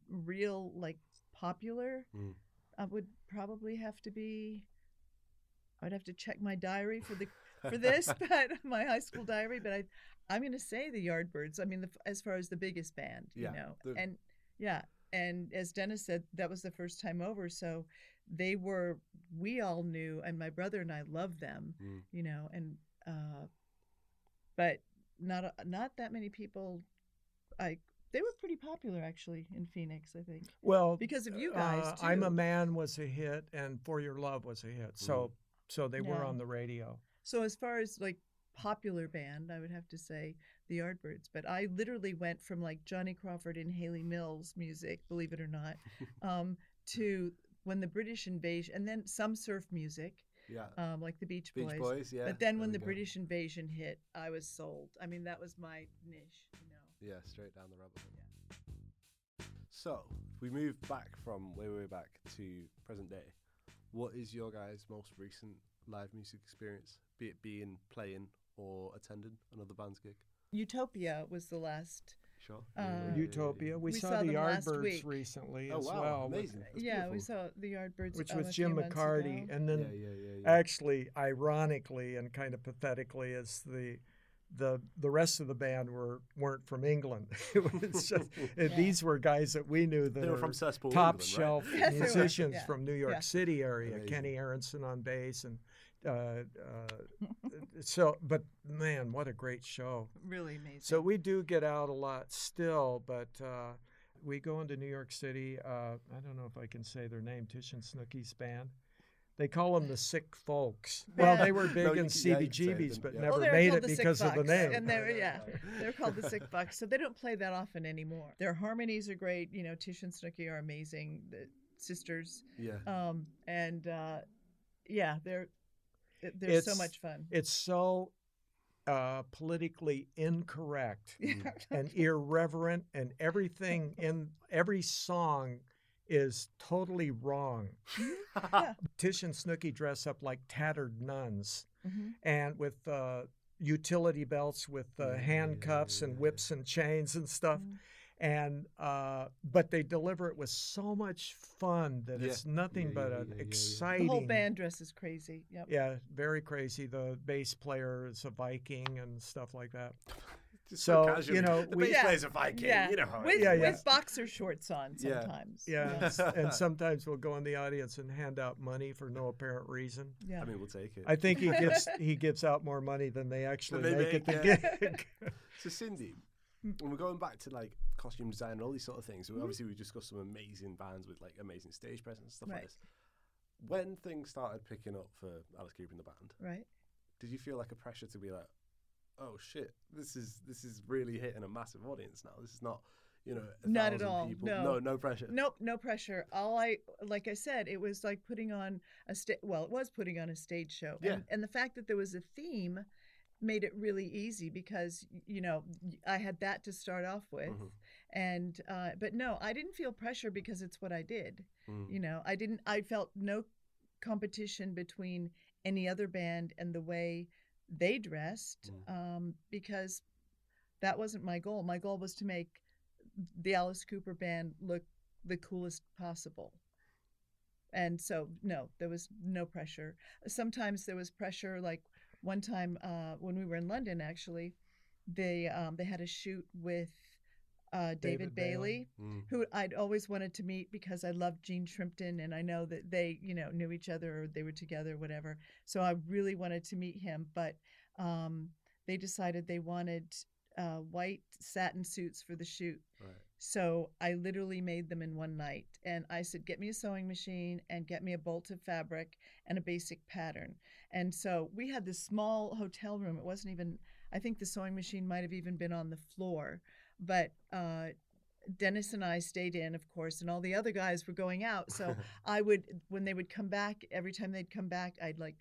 Speaker 2: real like popular
Speaker 1: Mm.
Speaker 2: uh, would probably have to be I'd have to check my diary for the for this but my high school diary but I I'm going to say the Yardbirds I mean the, as far as the biggest band
Speaker 1: Yeah,
Speaker 2: you know
Speaker 1: the-
Speaker 2: and yeah and as Dennis said that was the first time over so they were we all knew and my brother and I loved them
Speaker 1: Mm.
Speaker 2: you know and uh but not not that many people I they were pretty popular actually in Phoenix I think
Speaker 3: Well,
Speaker 2: because of you guys
Speaker 3: uh,
Speaker 2: too.
Speaker 3: I'm a Man was a hit and For Your Love was a hit. So so they were on the radio.
Speaker 2: So as far as like popular band, I would have to say the Yardbirds. But I literally went from like Johnny Crawford and Hayley Mills music, believe it or not, um, to when the British invasion, and then some surf music,
Speaker 1: Yeah.
Speaker 2: um, like the Beach
Speaker 1: Beach
Speaker 2: Boys.
Speaker 1: Boys. Yeah.
Speaker 2: but then
Speaker 1: there
Speaker 2: when the
Speaker 1: go.
Speaker 2: British invasion hit, I was sold. I mean, that was my niche, you know.
Speaker 1: Yeah, straight down the rabbit hole. Yeah. So, if we move back from way, way back to present day, what is your guys' most recent live music experience? Be it being, playing, or attending another band's gig?
Speaker 2: Utopia was the last.
Speaker 1: Sure.
Speaker 2: Uh,
Speaker 3: Utopia. We,
Speaker 2: we
Speaker 3: saw,
Speaker 2: saw
Speaker 3: the Yardbirds recently
Speaker 1: Oh,
Speaker 3: as
Speaker 1: wow,
Speaker 3: well. with-
Speaker 1: amazing. That's
Speaker 2: yeah, we saw the Yardbirds.
Speaker 3: Which
Speaker 2: um,
Speaker 3: was Jim McCarty. And then
Speaker 1: yeah, yeah, yeah, yeah.
Speaker 3: actually ironically and kind of pathetically is the the the rest of the band were weren't from England. it was just and
Speaker 2: Yeah.
Speaker 3: these were guys that we knew that
Speaker 1: they were
Speaker 3: are
Speaker 1: from Cesspool,
Speaker 3: top
Speaker 1: England,
Speaker 3: shelf
Speaker 2: Yes, they were.
Speaker 3: musicians
Speaker 2: Yeah.
Speaker 3: from New York
Speaker 2: Yeah.
Speaker 3: City area.
Speaker 1: Amazing.
Speaker 3: Kenny Aronson on bass and uh, uh, so but man, what a great show.
Speaker 2: Really amazing.
Speaker 3: So we do get out a lot still, but uh, we go into New York City. Uh, I don't know if I can say their name, Tish and Snooky's band. They call them the Sick Folks. Well, they were big
Speaker 1: No,
Speaker 3: in
Speaker 1: you yeah, you can say it,
Speaker 3: CBGBs, but
Speaker 1: yeah.
Speaker 3: never
Speaker 2: Well,
Speaker 3: made it
Speaker 2: the Sick
Speaker 3: because of the name.
Speaker 2: And they're yeah, they're called the Sick Bucks. So they don't play that often anymore. Their harmonies are great. You know, Tish and Snooky are amazing. The sisters,
Speaker 1: Yeah.
Speaker 2: um, and uh, yeah, they're they're so much fun.
Speaker 3: It's so uh, politically incorrect and irreverent, and everything in every song is totally wrong. Tish and Snooky dress up like tattered nuns.
Speaker 2: Mhm.
Speaker 3: and with uh, utility belts with uh,
Speaker 1: Yeah, yeah,
Speaker 3: handcuffs
Speaker 1: yeah,
Speaker 3: and whips and chains and stuff.
Speaker 2: Mhm.
Speaker 3: And uh, but they deliver it with so much fun that
Speaker 1: Yeah.
Speaker 3: it's nothing
Speaker 1: Yeah,
Speaker 3: but
Speaker 1: yeah,
Speaker 3: an
Speaker 1: yeah, yeah, yeah.
Speaker 3: exciting.
Speaker 2: The whole band dress is crazy. Yep.
Speaker 3: Yeah, very crazy. The bass player is a Viking and stuff like that.
Speaker 1: Just
Speaker 3: So, you know,
Speaker 1: the
Speaker 3: we-
Speaker 1: bass
Speaker 2: Yeah.
Speaker 1: player's a Viking.
Speaker 2: Yeah.
Speaker 1: You know
Speaker 2: With.
Speaker 3: Yeah, yeah.
Speaker 2: with boxer shorts on sometimes.
Speaker 3: Yeah,
Speaker 2: Yeah.
Speaker 3: and and sometimes we'll go in the audience and hand out money for no apparent reason.
Speaker 2: Yeah.
Speaker 1: I mean, we'll take it.
Speaker 3: I think he gives he gives out more money than they actually
Speaker 1: they
Speaker 3: make at the
Speaker 1: make,
Speaker 3: gig.
Speaker 1: So Cindy. When we're going back to like costume design and all these sort of things,
Speaker 2: Mhm.
Speaker 1: obviously we discussed some amazing bands with like amazing stage presence and stuff like this. When things started picking up for Alice Cooper and the band,
Speaker 2: Right.
Speaker 1: did you feel like a pressure to be like, oh shit, this is this is really hitting a massive audience now. This is not, you know, a
Speaker 2: Not at all,
Speaker 1: People.
Speaker 2: no.
Speaker 1: no, no pressure.
Speaker 2: Nope, no pressure. All I, like I said, it was like putting on a sta- well, it was putting on a stage show.
Speaker 1: Yeah.
Speaker 2: And, and the fact that there was a theme made it really easy because you know I had that to start off with,
Speaker 1: Mhm.
Speaker 2: and uh, but no, I didn't feel pressure because it's what I did.
Speaker 1: Mm.
Speaker 2: You know, I didn't. I felt no competition between any other band and the way they dressed
Speaker 1: Mm.
Speaker 2: um, because that wasn't my goal. My goal was to make the Alice Cooper band look the coolest possible. And so, no, there was no pressure. Sometimes there was pressure. Like one time uh, when we were in London, actually, they um, they had a shoot with uh, David,
Speaker 3: David Bailey.
Speaker 2: Bailey
Speaker 1: Mm.
Speaker 2: who I'd always wanted to meet because I loved Jean Shrimpton and I know that they, you know, knew each other or they were together, whatever. So I really wanted to meet him, but um, they decided they wanted uh, white satin suits for the shoot.
Speaker 1: Right.
Speaker 2: So I literally made them in one night. And I said, get me a sewing machine and get me a bolt of fabric and a basic pattern. And so we had this small hotel room. It wasn't even, I think the sewing machine might have even been on the floor. But uh, Dennis and I stayed in, of course, and all the other guys were going out. So I would, when they would come back, every time they'd come back, I'd like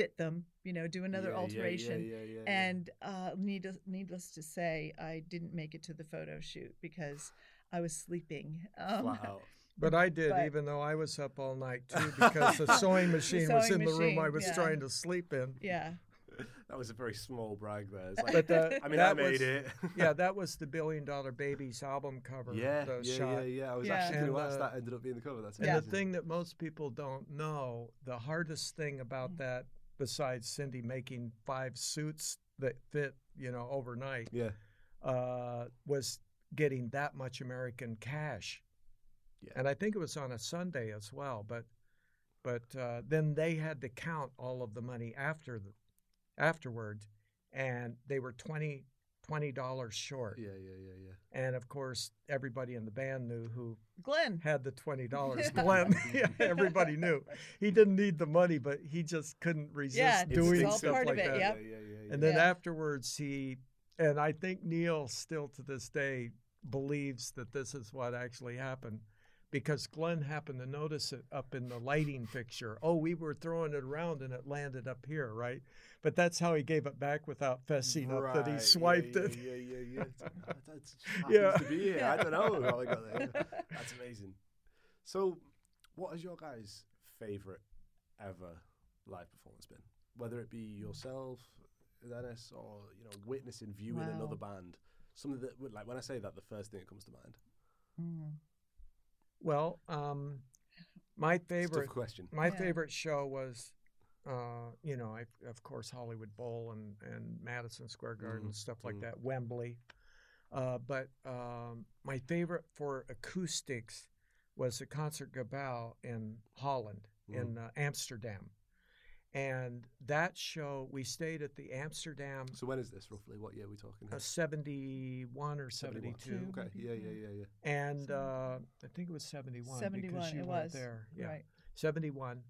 Speaker 2: fit them, you know, do another
Speaker 1: Yeah, yeah,
Speaker 2: alteration.
Speaker 1: Yeah, yeah, yeah, yeah.
Speaker 2: And uh, needless, needless to say, I didn't make it to the photo shoot because I was sleeping. Um,
Speaker 1: flat out.
Speaker 3: But I did,
Speaker 2: But-
Speaker 3: even though I was up all night too, because the sewing machine was
Speaker 2: sewing
Speaker 3: in the room I was
Speaker 2: yeah.
Speaker 3: trying to sleep in.
Speaker 2: yeah,
Speaker 1: That was a very small brag there. Like,
Speaker 3: But uh,
Speaker 1: I mean, I made
Speaker 3: was,
Speaker 1: it.
Speaker 3: yeah, that was the Billion Dollar Babies album cover.
Speaker 1: yeah,
Speaker 3: the
Speaker 1: yeah,
Speaker 3: shot.
Speaker 1: yeah, yeah. I was
Speaker 2: Yeah.
Speaker 1: actually going to ask that. Ended up being the cover. That's
Speaker 3: And the thing that most people don't know, the hardest thing about
Speaker 2: Mm.
Speaker 3: that, besides Cindy making five suits that fit, you know, overnight,
Speaker 1: Yeah,
Speaker 3: uh, was getting that much American cash.
Speaker 1: Yeah.
Speaker 3: And I think it was on a Sunday as well. But but uh, then they had to count all of the money after the afterwards, and they were 20 dollars short.
Speaker 1: yeah, yeah, yeah, yeah.
Speaker 3: And of course, everybody in the band knew who
Speaker 2: Glenn.
Speaker 3: had the twenty dollars. Glenn, yeah, everybody knew he didn't need the money, but he just couldn't resist
Speaker 2: Yeah, it's
Speaker 3: doing
Speaker 2: all
Speaker 3: stuff
Speaker 2: part of
Speaker 3: like
Speaker 2: it,
Speaker 3: that.
Speaker 2: yep.
Speaker 1: Yeah, yeah, yeah, yeah.
Speaker 3: And then
Speaker 2: Yeah.
Speaker 3: afterwards, he and I think Neil still to this day believes that this is what actually happened because Glenn happened to notice it up in the lighting fixture. Oh, we were throwing it around and it landed up here, right? But that's how he gave it back without fessing up that he swiped
Speaker 1: yeah,
Speaker 3: it.
Speaker 1: Yeah, yeah, yeah. yeah. It's oh, that
Speaker 3: Yeah.
Speaker 1: to be here. I don't know how I got there. That's amazing. So, what is your guys' favorite ever live performance been? Whether it be yourself, Dennis, or you know, witnessing, viewing
Speaker 2: Wow.
Speaker 1: another band. Something that, would like when I say that, the first thing that comes to mind.
Speaker 2: Mm.
Speaker 3: Well, um, my favorite
Speaker 1: tough question.
Speaker 3: my
Speaker 2: Yeah.
Speaker 3: favorite show was uh, you know I, of course hollywood bowl and, and madison square garden
Speaker 1: Mhm,
Speaker 3: stuff like
Speaker 1: mhm.
Speaker 3: that wembley uh, but um, my favorite for acoustics was the Concertgebouw in holland in uh, amsterdam and that show we stayed at the amsterdam
Speaker 1: So when is this roughly? What year are we talking?
Speaker 3: uh, 71 or
Speaker 1: 71.
Speaker 3: 72
Speaker 1: Okay. Yeah, yeah,
Speaker 2: yeah.
Speaker 1: yeah, yeah.
Speaker 3: and uh, i think it was 71
Speaker 2: 71,
Speaker 3: because you
Speaker 2: it was.
Speaker 3: there yeah
Speaker 2: Right.
Speaker 3: 71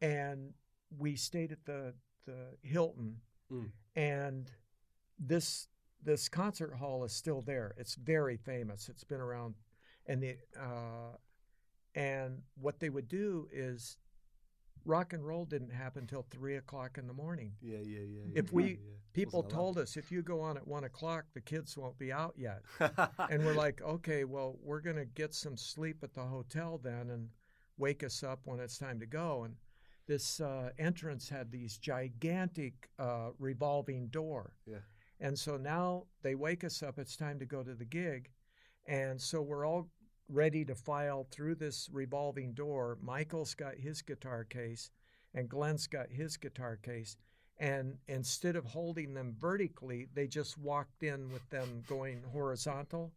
Speaker 3: and we stayed at the the Hilton
Speaker 1: Mm.
Speaker 3: and this this concert hall is still there it's very famous it's been around and the uh, and what they would do is rock and roll didn't happen until three o'clock in the morning
Speaker 1: Yeah, yeah, yeah.
Speaker 3: If we-
Speaker 1: yeah, yeah.
Speaker 3: people told us if you go on at one o'clock the kids won't be out yet and we're like, okay, well, we're going to get some sleep at the hotel then and wake us up when it's time to go. And this uh, entrance had these gigantic uh, revolving door.
Speaker 1: Yeah.
Speaker 3: And so now they wake us up. It's time to go to the gig. And so we're all ready to file through this revolving door. Michael's got his guitar case, and Glenn's got his guitar case. And instead of holding them vertically, they just walked in with them going horizontal.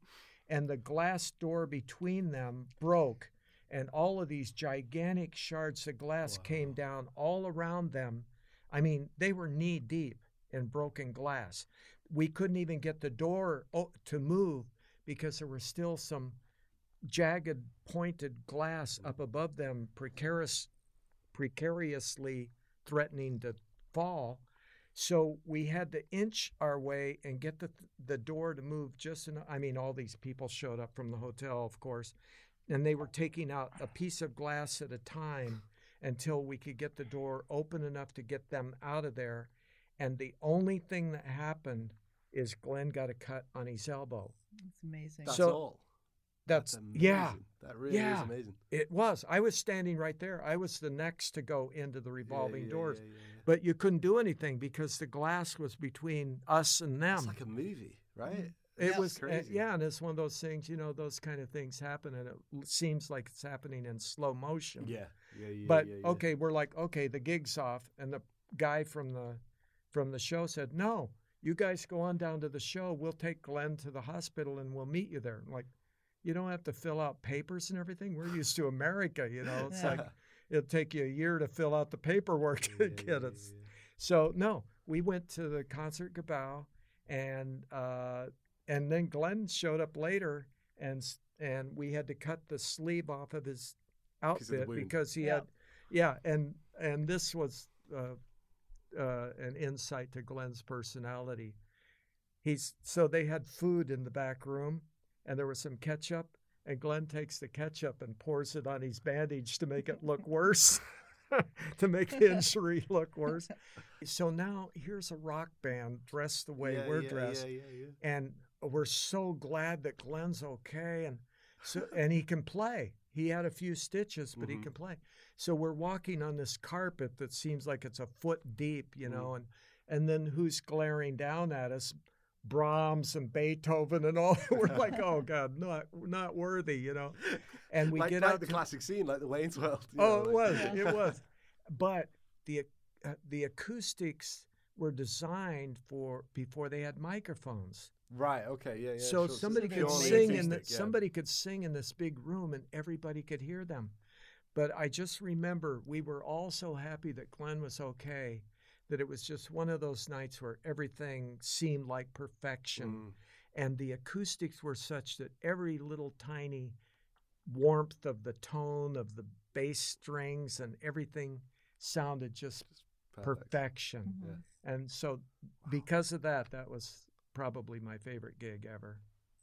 Speaker 3: And the glass door between them broke. And all of these gigantic shards of glass came down all around them. I mean, they were knee deep in broken glass. We couldn't even get the door to move because there were still some jagged, pointed glass up above them, precarious, precariously threatening to fall. So we had to inch our way and get the the door to move just enough. I mean, all these people showed up from the hotel, of course, and they were taking out a piece of glass at a time until we could get the door open enough to get them out of there. And the only thing that happened is Glenn got a cut on his elbow.
Speaker 2: It's amazing.
Speaker 1: That's
Speaker 3: So-
Speaker 1: all.
Speaker 3: That's,
Speaker 1: amazing.
Speaker 3: yeah,
Speaker 1: That really
Speaker 3: Yeah.
Speaker 1: is amazing.
Speaker 3: it was. I was standing right there. I was the next to go into the revolving
Speaker 1: yeah,
Speaker 3: doors.
Speaker 1: yeah, yeah, yeah.
Speaker 3: But you couldn't do anything because the glass was between us and them.
Speaker 1: It's like a movie, right?
Speaker 3: It was, uh,
Speaker 1: Crazy.
Speaker 3: yeah, and it's one of those things, you know, those kind of things happen, and it seems like it's happening in slow motion.
Speaker 1: Yeah, yeah, yeah.
Speaker 3: but okay, we're like, okay, the gig's off, and the guy from the from the show said, no, you guys go on down to the show. We'll take Glenn to the hospital, and we'll meet you there. I'm like, you don't have to fill out papers and everything. We're used to America, you know. It's
Speaker 2: Yeah.
Speaker 3: like it'll take you a year to fill out the paperwork to
Speaker 1: Yeah, yeah,
Speaker 3: get
Speaker 1: yeah,
Speaker 3: it.
Speaker 1: yeah, yeah.
Speaker 3: So no, we went to the Concertgebouw, and uh, and then Glenn showed up later, and and we had to cut the sleeve off of his outfit
Speaker 1: wound.
Speaker 3: because he
Speaker 2: Yeah.
Speaker 3: had, yeah, and and this was uh, uh, an insight to Glenn's personality. He's so they had food in the back room, and there was some ketchup, and Glenn takes the ketchup and pours it on his bandage to make it look worse. to make the injury look worse. So now here's a rock band dressed the way
Speaker 1: Yeah,
Speaker 3: we're
Speaker 1: yeah,
Speaker 3: dressed,
Speaker 1: Yeah,
Speaker 3: and we're so glad that Glenn's okay, and so and he can play. He had a few stitches, but he
Speaker 1: Mhm.
Speaker 3: can play. So we're walking on this carpet that seems like it's a foot deep, you
Speaker 1: Mm.
Speaker 3: know, and and then who's glaring down at us? Brahms and Beethoven and all. We're like, oh God, not not worthy, you know. And we
Speaker 1: like,
Speaker 3: get
Speaker 1: like
Speaker 3: out
Speaker 1: the
Speaker 3: to-
Speaker 1: classic scene, like the Wayne's World.
Speaker 3: Oh,
Speaker 1: know,
Speaker 3: it
Speaker 1: like-
Speaker 3: was.
Speaker 2: Yeah.
Speaker 3: It was. But the uh, the acoustics were designed for before they had microphones.
Speaker 1: Right. Okay. Yeah. Yeah.
Speaker 3: so
Speaker 1: sure.
Speaker 3: somebody could sing in the,
Speaker 1: yeah.
Speaker 3: somebody could sing in this big room and everybody could hear them. But I just remember we were all so happy that Glenn was okay that it was just one of those nights where everything seemed like perfection
Speaker 1: Mm.
Speaker 3: and the acoustics were such that every little tiny warmth of the tone of the bass strings and everything sounded just
Speaker 1: Perfect.
Speaker 3: perfection.
Speaker 2: Mhm.
Speaker 1: Yeah.
Speaker 3: And so because of that that was probably my favorite gig ever.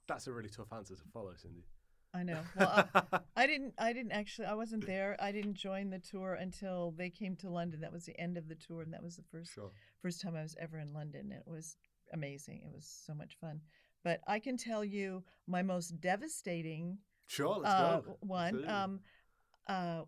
Speaker 1: That's a really tough answer to follow, Cindy.
Speaker 2: I know. Well, I, I didn't. I didn't actually. I wasn't there. I didn't join the tour until they came to London. That was the end of the tour, and that was the first
Speaker 1: sure.
Speaker 2: first time I was ever in London. It was amazing. It was so much fun. But I can tell you my most devastating
Speaker 1: Sure. Let's
Speaker 2: uh,
Speaker 1: go.
Speaker 2: one. Um, uh,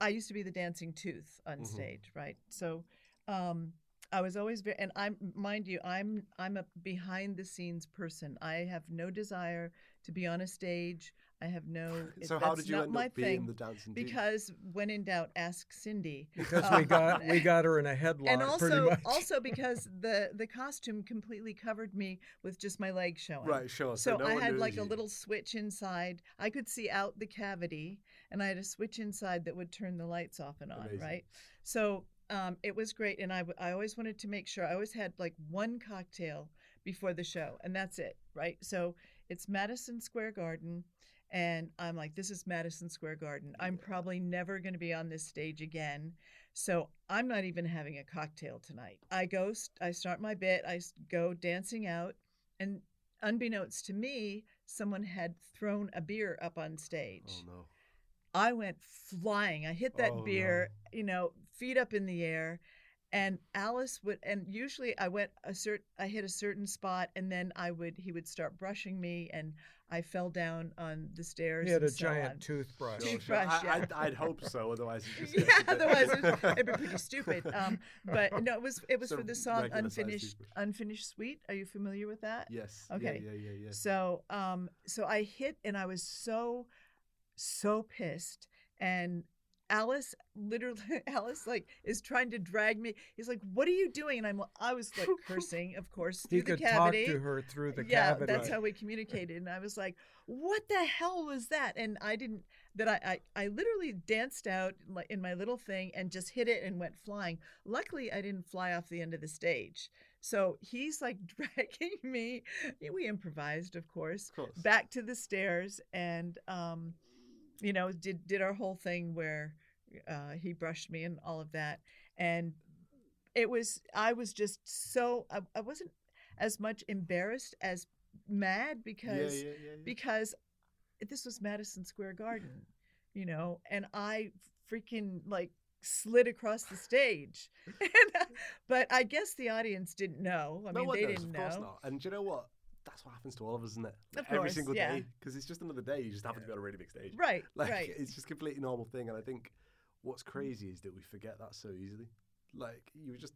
Speaker 2: I used to be the dancing tooth on
Speaker 1: Mhm.
Speaker 2: stage, right? So um, I was always very, and I'm mind you, I'm I'm a behind the scenes person. I have no desire to be on a stage. I have no. it-
Speaker 1: so how
Speaker 2: that's
Speaker 1: did you
Speaker 2: not
Speaker 1: end
Speaker 2: my
Speaker 1: up being
Speaker 2: thing
Speaker 1: the dancing dude?
Speaker 2: because when in doubt, ask Cindy.
Speaker 3: Because
Speaker 2: Um,
Speaker 3: we got we got her in a headlock
Speaker 2: and
Speaker 3: pretty
Speaker 2: also
Speaker 3: much.
Speaker 2: also because the the costume completely covered me with just my legs showing.
Speaker 1: Right. Sure.
Speaker 2: So,
Speaker 1: no
Speaker 2: I had
Speaker 1: knew
Speaker 2: like
Speaker 1: you.
Speaker 2: a little switch inside. I could see out the cavity, and I had a switch inside that would turn the lights off and on.
Speaker 1: Amazing.
Speaker 2: Right. So um, it was great, and I I always wanted to make sure I always had like one cocktail before the show, and that's it. Right. So it's Madison Square Garden. And I'm like, this is Madison Square Garden. I'm probably never going to be on this stage again. So I'm not even having a cocktail tonight. I go, I start my bit, I go dancing out, and unbeknownst to me, someone had thrown a beer up on oh, stage.
Speaker 1: Oh no.
Speaker 2: I went flying. I hit that
Speaker 1: Oh,
Speaker 2: beer, you know, feet up in the air. And Alice would, and usually I went a cert, I hit a certain spot, and then I would, he would start brushing me, and I fell down on the stairs.
Speaker 3: he had a
Speaker 2: so
Speaker 3: giant
Speaker 2: on.
Speaker 3: toothbrush.
Speaker 1: Sure, sure.
Speaker 2: Toothbrush,
Speaker 1: I,
Speaker 2: yeah.
Speaker 1: I'd, I'd hope so. Otherwise, it just
Speaker 2: yeah,
Speaker 1: gets a bit-
Speaker 2: otherwise it'd, it'd be pretty stupid. Um, but no, it was it was
Speaker 1: So
Speaker 2: for the song "Unfinished. Unfinished Sweet." Are you familiar with that?
Speaker 1: Yes.
Speaker 2: Okay.
Speaker 1: Yeah. Yeah. Yeah. yeah.
Speaker 2: So, um, so I hit, and I was so, so pissed. And Alice, literally, Alice, like, is trying to drag me. He's like, "What are you doing?" And I'm, I was like cursing, of course,
Speaker 3: he
Speaker 2: through
Speaker 3: could
Speaker 2: the cavity.
Speaker 3: talk to her through the
Speaker 2: yeah,
Speaker 3: cavity.
Speaker 2: that's how we communicated. And I was like, "What the hell was that?" And I didn't. That I, I, I literally danced out like in my little thing and just hit it and went flying. Luckily, I didn't fly off the end of the stage. So he's like dragging me. We improvised, of course,
Speaker 1: Of course.
Speaker 2: back to the stairs and um, you know, did did our whole thing where uh, he brushed me and all of that. And it was I was just so I, I wasn't as much embarrassed as mad because
Speaker 1: yeah, yeah, yeah,
Speaker 2: because this was Madison Square Garden, you know, and I freaking like slid across the stage. and, uh, but I guess the audience didn't know. I
Speaker 1: no
Speaker 2: mean, they
Speaker 1: knows,
Speaker 2: didn't
Speaker 1: of course
Speaker 2: know.
Speaker 1: not. And you know what? That's what happens to all of us, isn't it?
Speaker 2: Of
Speaker 1: Every single
Speaker 2: yeah.
Speaker 1: day, because it's just another day. You just happen to be on a really big stage.
Speaker 2: Right,
Speaker 1: Like
Speaker 2: right.
Speaker 1: it's just a completely normal thing. And I think what's crazy is that we forget that so easily. Like you were just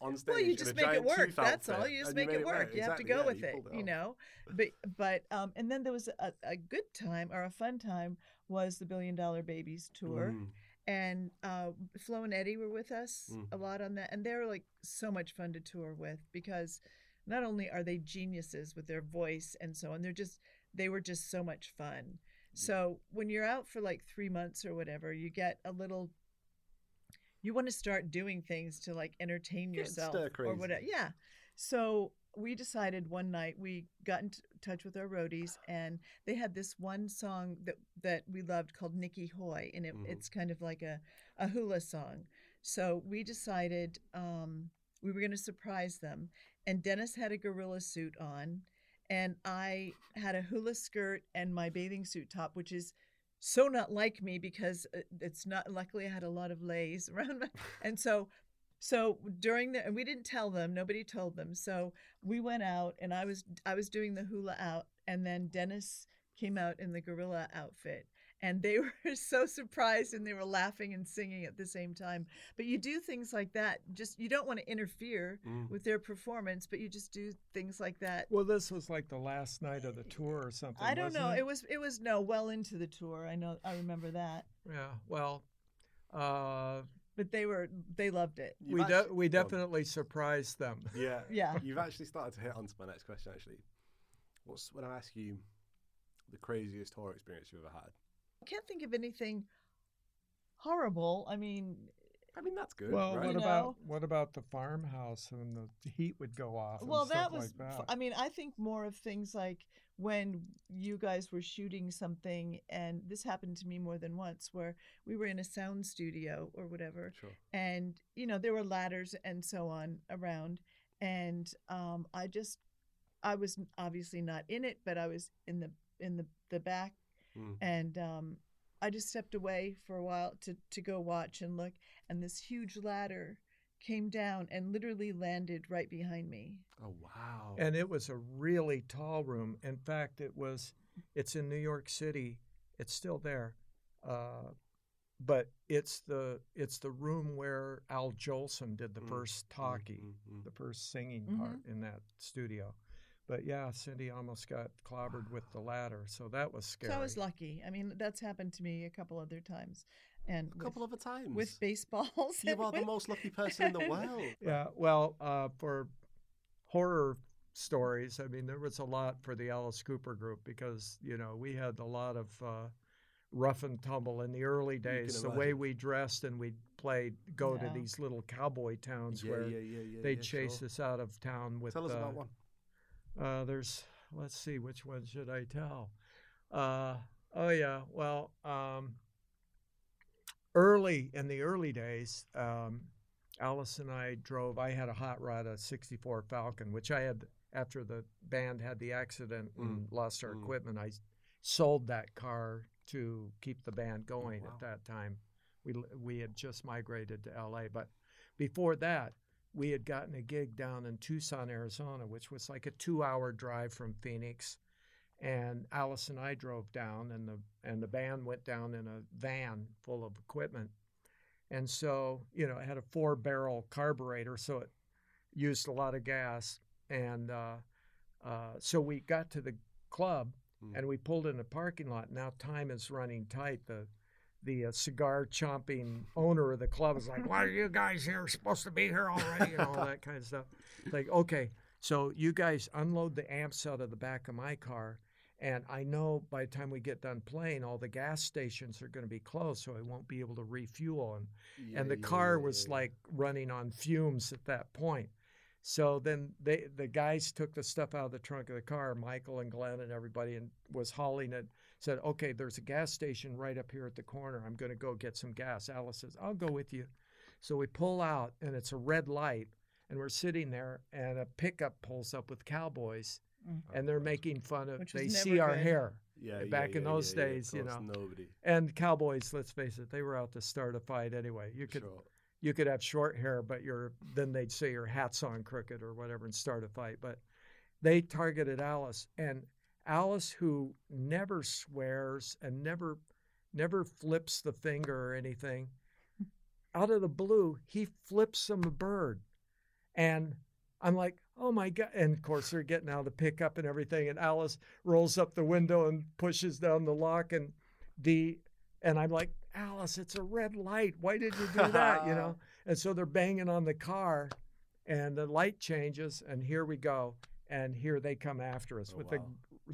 Speaker 1: on stage.
Speaker 2: Well, you just make it work. That's all. You just make it work. You have to go
Speaker 1: yeah,
Speaker 2: with
Speaker 1: you
Speaker 2: it,
Speaker 1: pulled
Speaker 2: you know. But but um, and then there was a, a good time or a fun time was the Billion Dollar Babies tour.
Speaker 1: Mm.
Speaker 2: and uh, Flo and Eddie were with us
Speaker 1: Mhm.
Speaker 2: a lot on that, and they were like so much fun to tour with because not only are they geniuses with their voice and so on, they're just they were just so much fun. So when you're out for like three months or whatever, you get a little. You want to start doing things to like entertain yourself or whatever. Yeah. So we decided one night we got in t- touch with our roadies and they had this one song that that we loved called Nikki Hoy and it,
Speaker 1: Mhm.
Speaker 2: it's kind of like a, a hula song. So we decided um, we were going to surprise them and Dennis had a gorilla suit on and I had a hula skirt and my bathing suit top which is so not like me because uh, it's not luckily I had a lot of leis around my, and so so during the and we didn't tell them nobody told them so we went out and I was I was doing the hula out and then Dennis came out in the gorilla outfit and they were so surprised and they were laughing and singing at the same time but you do things like that just you don't want to interfere
Speaker 1: Mm.
Speaker 2: with their performance but you just do things like that
Speaker 3: Well, this was like the last night of the tour or something.
Speaker 2: I don't know.
Speaker 3: It?
Speaker 2: It was it was no well into the tour. I know I remember that.
Speaker 3: yeah. Well, uh,
Speaker 2: But they were they loved it.
Speaker 1: You've
Speaker 3: we de- we
Speaker 1: go on.
Speaker 3: definitely surprised them.
Speaker 1: Yeah.
Speaker 2: Yeah.
Speaker 1: You've actually started to hit onto my next question. Actually, what's when I ask you the craziest horror experience you've ever had?
Speaker 2: I can't think of anything horrible. I mean,
Speaker 1: I mean, that's good.
Speaker 3: Well,
Speaker 1: right?
Speaker 3: what
Speaker 2: You
Speaker 3: about
Speaker 2: know?
Speaker 3: what about the farmhouse and the heat would go off? and
Speaker 2: well,
Speaker 3: stuff
Speaker 2: that was
Speaker 3: like that.
Speaker 2: f- I mean, I think more of things like when you guys were shooting something and this happened to me more than once where we were in a sound studio or whatever
Speaker 1: Sure.
Speaker 2: and you know there were ladders and so on around and um, i just i was obviously not in it but i was in the in the, the back
Speaker 1: Mm.
Speaker 2: and um, i just stepped away for a while to, to go watch and look and this huge ladder came down and literally landed right behind me
Speaker 1: Oh wow.
Speaker 3: and it was a really tall room. In fact, it was. It's in New York City. It's still there, uh, but it's the it's the room where Al Jolson did the
Speaker 1: Mm,
Speaker 3: first
Speaker 1: Mm,
Speaker 3: talkie,
Speaker 1: mm, mm.
Speaker 3: the first singing
Speaker 2: Mhm.
Speaker 3: part in that studio. But yeah, Cindy almost got clobbered with the ladder, so that was scary.
Speaker 2: so i was lucky i mean that's happened to me a couple other times and
Speaker 1: A couple
Speaker 2: with,
Speaker 1: of times.
Speaker 2: with baseballs
Speaker 1: you
Speaker 2: and
Speaker 1: are the most lucky person in the world.
Speaker 3: Yeah, well, uh, for horror stories, I mean, there was a lot for the Alice Cooper group because you know we had a lot of uh, rough and tumble in the early days. The way we dressed and we'd play, go to these little cowboy towns
Speaker 1: Yeah,
Speaker 3: where
Speaker 1: yeah, yeah, yeah.
Speaker 3: they'd
Speaker 1: yeah,
Speaker 3: chase
Speaker 1: sure.
Speaker 3: us out of town with.
Speaker 1: Tell us
Speaker 3: uh,
Speaker 1: about one.
Speaker 3: Uh, there's, let's see, which one should I tell? Uh, oh yeah, well, um, early in the early days, um, Alice and I drove. I had a hot rod, a '64 Falcon, which I had after the band had the accident and lost our
Speaker 1: mm.
Speaker 3: equipment. I sold that car to keep the band going
Speaker 1: wow.
Speaker 3: at that time. We we had just migrated to LA, but before that, we had gotten a gig down in Tucson, Arizona, which was like a two-hour drive from Phoenix. And Alice and I drove down, and the and the band went down in a van full of equipment. And so, you know, it had a four-barrel carburetor, so it used a lot of gas. And uh, uh, so we got to the club,
Speaker 1: Mm.
Speaker 3: and we pulled in a parking lot. Now time is running tight. The the uh, cigar chomping owner of the club is like, "Why are you guys here? Supposed to be here already?" and all that kind of stuff. Like, okay, so you guys unload the amps out of the back of my car, and I know by the time we get done playing, all the gas stations are going to be closed, so I won't be able to refuel. And
Speaker 1: Yeah,
Speaker 3: and the
Speaker 1: yeah,
Speaker 3: car was
Speaker 1: yeah.
Speaker 3: like running on fumes at that point. So then they the guys took the stuff out of the trunk of the car, Michael and Glenn and everybody, and was hauling it. Said, "Okay, there's a gas station right up here at the corner. I'm going to go get some gas." Alice says, "I'll go with you." So we pull out, and it's a red light, and we're sitting there, and a pickup pulls up with cowboys,
Speaker 2: Mm.
Speaker 3: and they're making fun of.
Speaker 2: Which
Speaker 3: They
Speaker 2: never
Speaker 3: see our
Speaker 2: good.
Speaker 3: hair,
Speaker 1: yeah,
Speaker 3: back
Speaker 1: yeah,
Speaker 3: in
Speaker 1: yeah,
Speaker 3: those
Speaker 1: yeah, yeah,
Speaker 3: days, you know.
Speaker 1: Nobody.
Speaker 3: and cowboys. Let's face it, they were out to start a fight anyway. You could
Speaker 1: Sure.
Speaker 3: you could have short hair, but your then they'd say your hat's on crooked or whatever and start a fight. But they targeted Alice, and Alice, who never swears and never never flips the finger or anything, out of the blue, he flips them a bird, and I'm like, oh my god! And of course, they're getting out of the pickup and everything, and Alice rolls up the window and pushes down the lock, and the and I'm like, Alice, it's a red light. Why did you do that? You know. And so they're banging on the car, and the light changes, and here we go, and here they come after us
Speaker 1: Oh,
Speaker 3: with
Speaker 1: wow.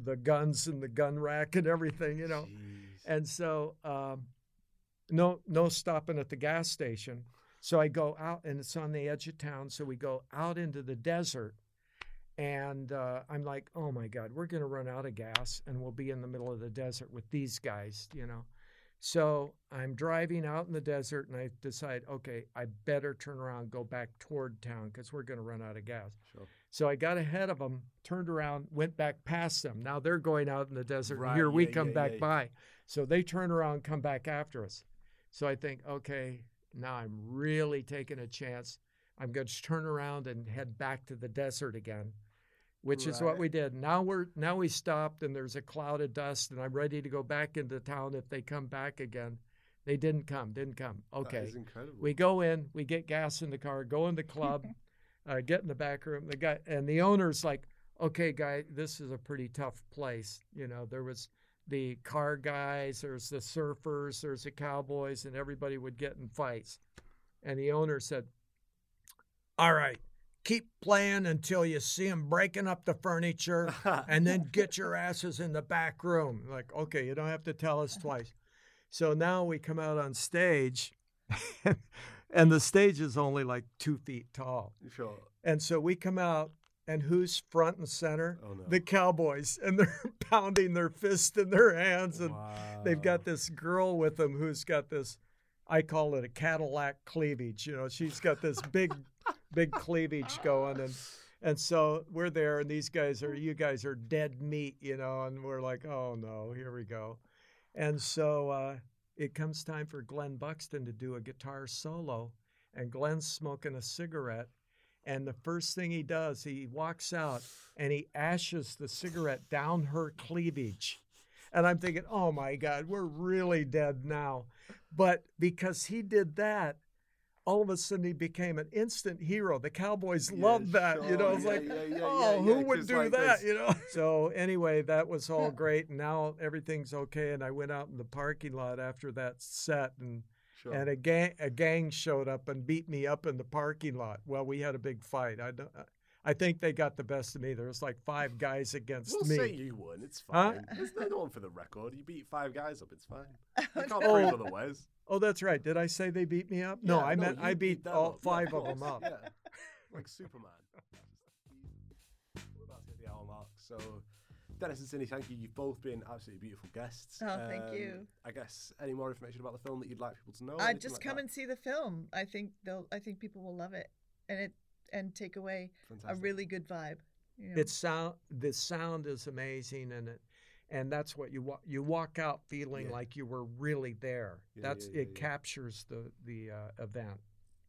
Speaker 3: The guns and the gun rack and everything, you know.
Speaker 1: Jeez.
Speaker 3: And so, um, no no stopping at the gas station. So I go out, and it's on the edge of town. So we go out into the desert, and uh, I'm like, oh my God, we're going to run out of gas, and we'll be in the middle of the desert with these guys, you know. So I'm driving out in the desert, and I decide, okay, I better turn around, and go back toward town because we're going to run out of gas.
Speaker 1: Sure.
Speaker 3: So I got ahead of them, turned around, went back past them. Now they're going out in the desert.
Speaker 1: Right,
Speaker 3: and here we
Speaker 1: yeah,
Speaker 3: come
Speaker 1: yeah,
Speaker 3: back
Speaker 1: yeah.
Speaker 3: by. So they turn around, come back after us. So I think, okay, now I'm really taking a chance. I'm going to turn around and head back to the desert again, which is what we did. Now we're now we stopped and there's a cloud of dust and I'm ready to go back into town if they come back again. They didn't come, didn't come. Okay.
Speaker 1: is incredible.
Speaker 3: We go in, we get gas in the car, go in the club, uh, get in the back room. The guy and the owner's like, "Okay, guy, this is a pretty tough place. You know, there was the car guys, there's the surfers, there's the cowboys, and everybody would get in fights." And the owner said, "All right, keep playing until you see them breaking up the furniture, and then get your asses in the back room." Like, okay, you don't have to tell us twice. So now we come out on stage, and the stage is only like two feet tall.
Speaker 1: sure.
Speaker 3: And so we come out, and who's front and center?
Speaker 1: Oh no.
Speaker 3: The Cowboys, and they're pounding their fists in their hands, and they've got this girl with them who's got this. I call it a Cadillac cleavage. You know, she's got this big, big cleavage going, and and so we're there, and these guys are, you guys are dead meat, you know, and we're like, oh no, here we go. And so uh, it comes time for Glenn Buxton to do a guitar solo, and Glenn's smoking a cigarette. And the first thing he does, he walks out and he ashes the cigarette down her cleavage. And I'm thinking, oh my God, we're really dead now. But because he did that, all of a sudden he became an instant hero. The Cowboys
Speaker 1: Yeah,
Speaker 3: loved that. You know, it's
Speaker 1: Yeah,
Speaker 3: like,
Speaker 1: yeah, yeah,
Speaker 3: oh,
Speaker 1: yeah,
Speaker 3: who would do
Speaker 1: like,
Speaker 3: that?
Speaker 1: there's-
Speaker 3: You know. So anyway, that was all great. And now everything's okay. And I went out in the parking lot after that set, and
Speaker 1: Sure.
Speaker 3: and a gang a gang showed up and beat me up in the parking lot. Well, we had a big fight. I don't. I think they got the best of me. There was like five guys against
Speaker 1: We'll
Speaker 3: me.
Speaker 1: say you won. It's
Speaker 3: Huh?
Speaker 1: fine. There's no one for the record. You beat five guys up. It's fine. You can't
Speaker 3: Oh.
Speaker 1: prove otherwise.
Speaker 3: Oh, that's right. Did I say they beat me up? No,
Speaker 1: Yeah,
Speaker 3: I meant I beat
Speaker 1: them
Speaker 3: all
Speaker 1: up. Yeah,
Speaker 3: five of them up.
Speaker 1: Yeah, like Superman. We're about to hit the hour mark. So, Dennis and Cindy, thank you. You've both been absolutely beautiful guests.
Speaker 2: Oh, thank
Speaker 1: Um,
Speaker 2: you.
Speaker 1: I guess any more information about the film that you'd like people to know?
Speaker 2: Uh,
Speaker 1: anything
Speaker 2: just
Speaker 1: like
Speaker 2: come
Speaker 1: that?
Speaker 2: and see the film. I think they'll. I think people will love it, and it and take away a really good vibe. You know?
Speaker 3: It's sound. The sound is amazing, and it, and that's what you wa- you walk out feeling
Speaker 1: Yeah.
Speaker 3: like you were really there.
Speaker 1: Yeah,
Speaker 3: that's
Speaker 1: yeah,
Speaker 3: it.
Speaker 1: yeah, yeah.
Speaker 3: Captures the the uh, event.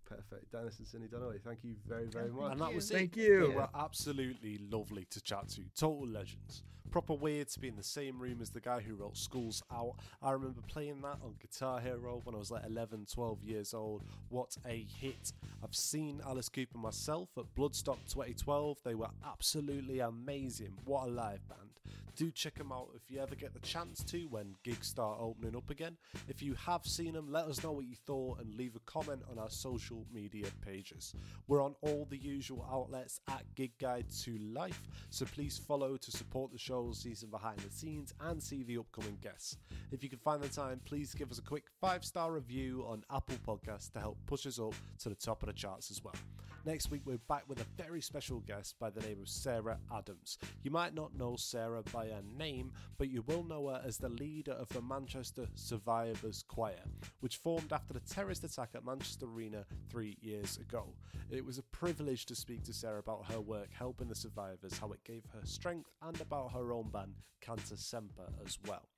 Speaker 1: Perfect. Dennis and Cindy Dunaway, thank you very, very much. And that
Speaker 2: you.
Speaker 1: was
Speaker 3: Thank
Speaker 1: it.
Speaker 3: you.
Speaker 1: They were absolutely lovely to chat to. Total legends. Proper weird to be in the same room as the guy who wrote Schools Out. I remember playing that on Guitar Hero when I was like 11, 12 years old. What a hit. I've seen Alice Cooper myself at Bloodstock 2012. They were absolutely amazing. What a live band. Do check them out if you ever get the chance to when gigs start opening up again. If you have seen them, let us know what you thought and leave a comment on our social media pages. We're on all the usual outlets at Gig Guide to Life, so please follow to support the show, see some behind the scenes, and see the upcoming guests. If you can find the time, please give us a quick five star review on Apple Podcasts to help push us up to the top of the charts as well. Next week, we're back with a very special guest by the name of Sarah Adams. You might not know Sarah by her name, but you will know her as the leader of the Manchester Survivors Choir, which formed after the terrorist attack at Manchester Arena three years ago. It was a privilege to speak to Sarah about her work helping the survivors, how it gave her strength, and about her own band, Cancer Semper, as well.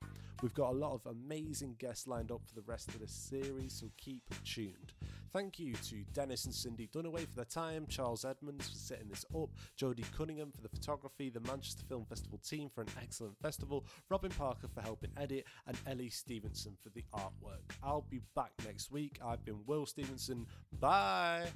Speaker 1: We've got a lot of amazing guests lined up for the rest of this series, so keep tuned. Thank you to Dennis and Cindy Dunaway for their time, Charles Edmonds for setting this up, Jodie Cunningham for the photography, the Manchester Film Festival team for an excellent festival, Robin Parker for helping edit, and Ellie Stevenson for the artwork. I'll be back next week. I've been Will Stevenson. Bye.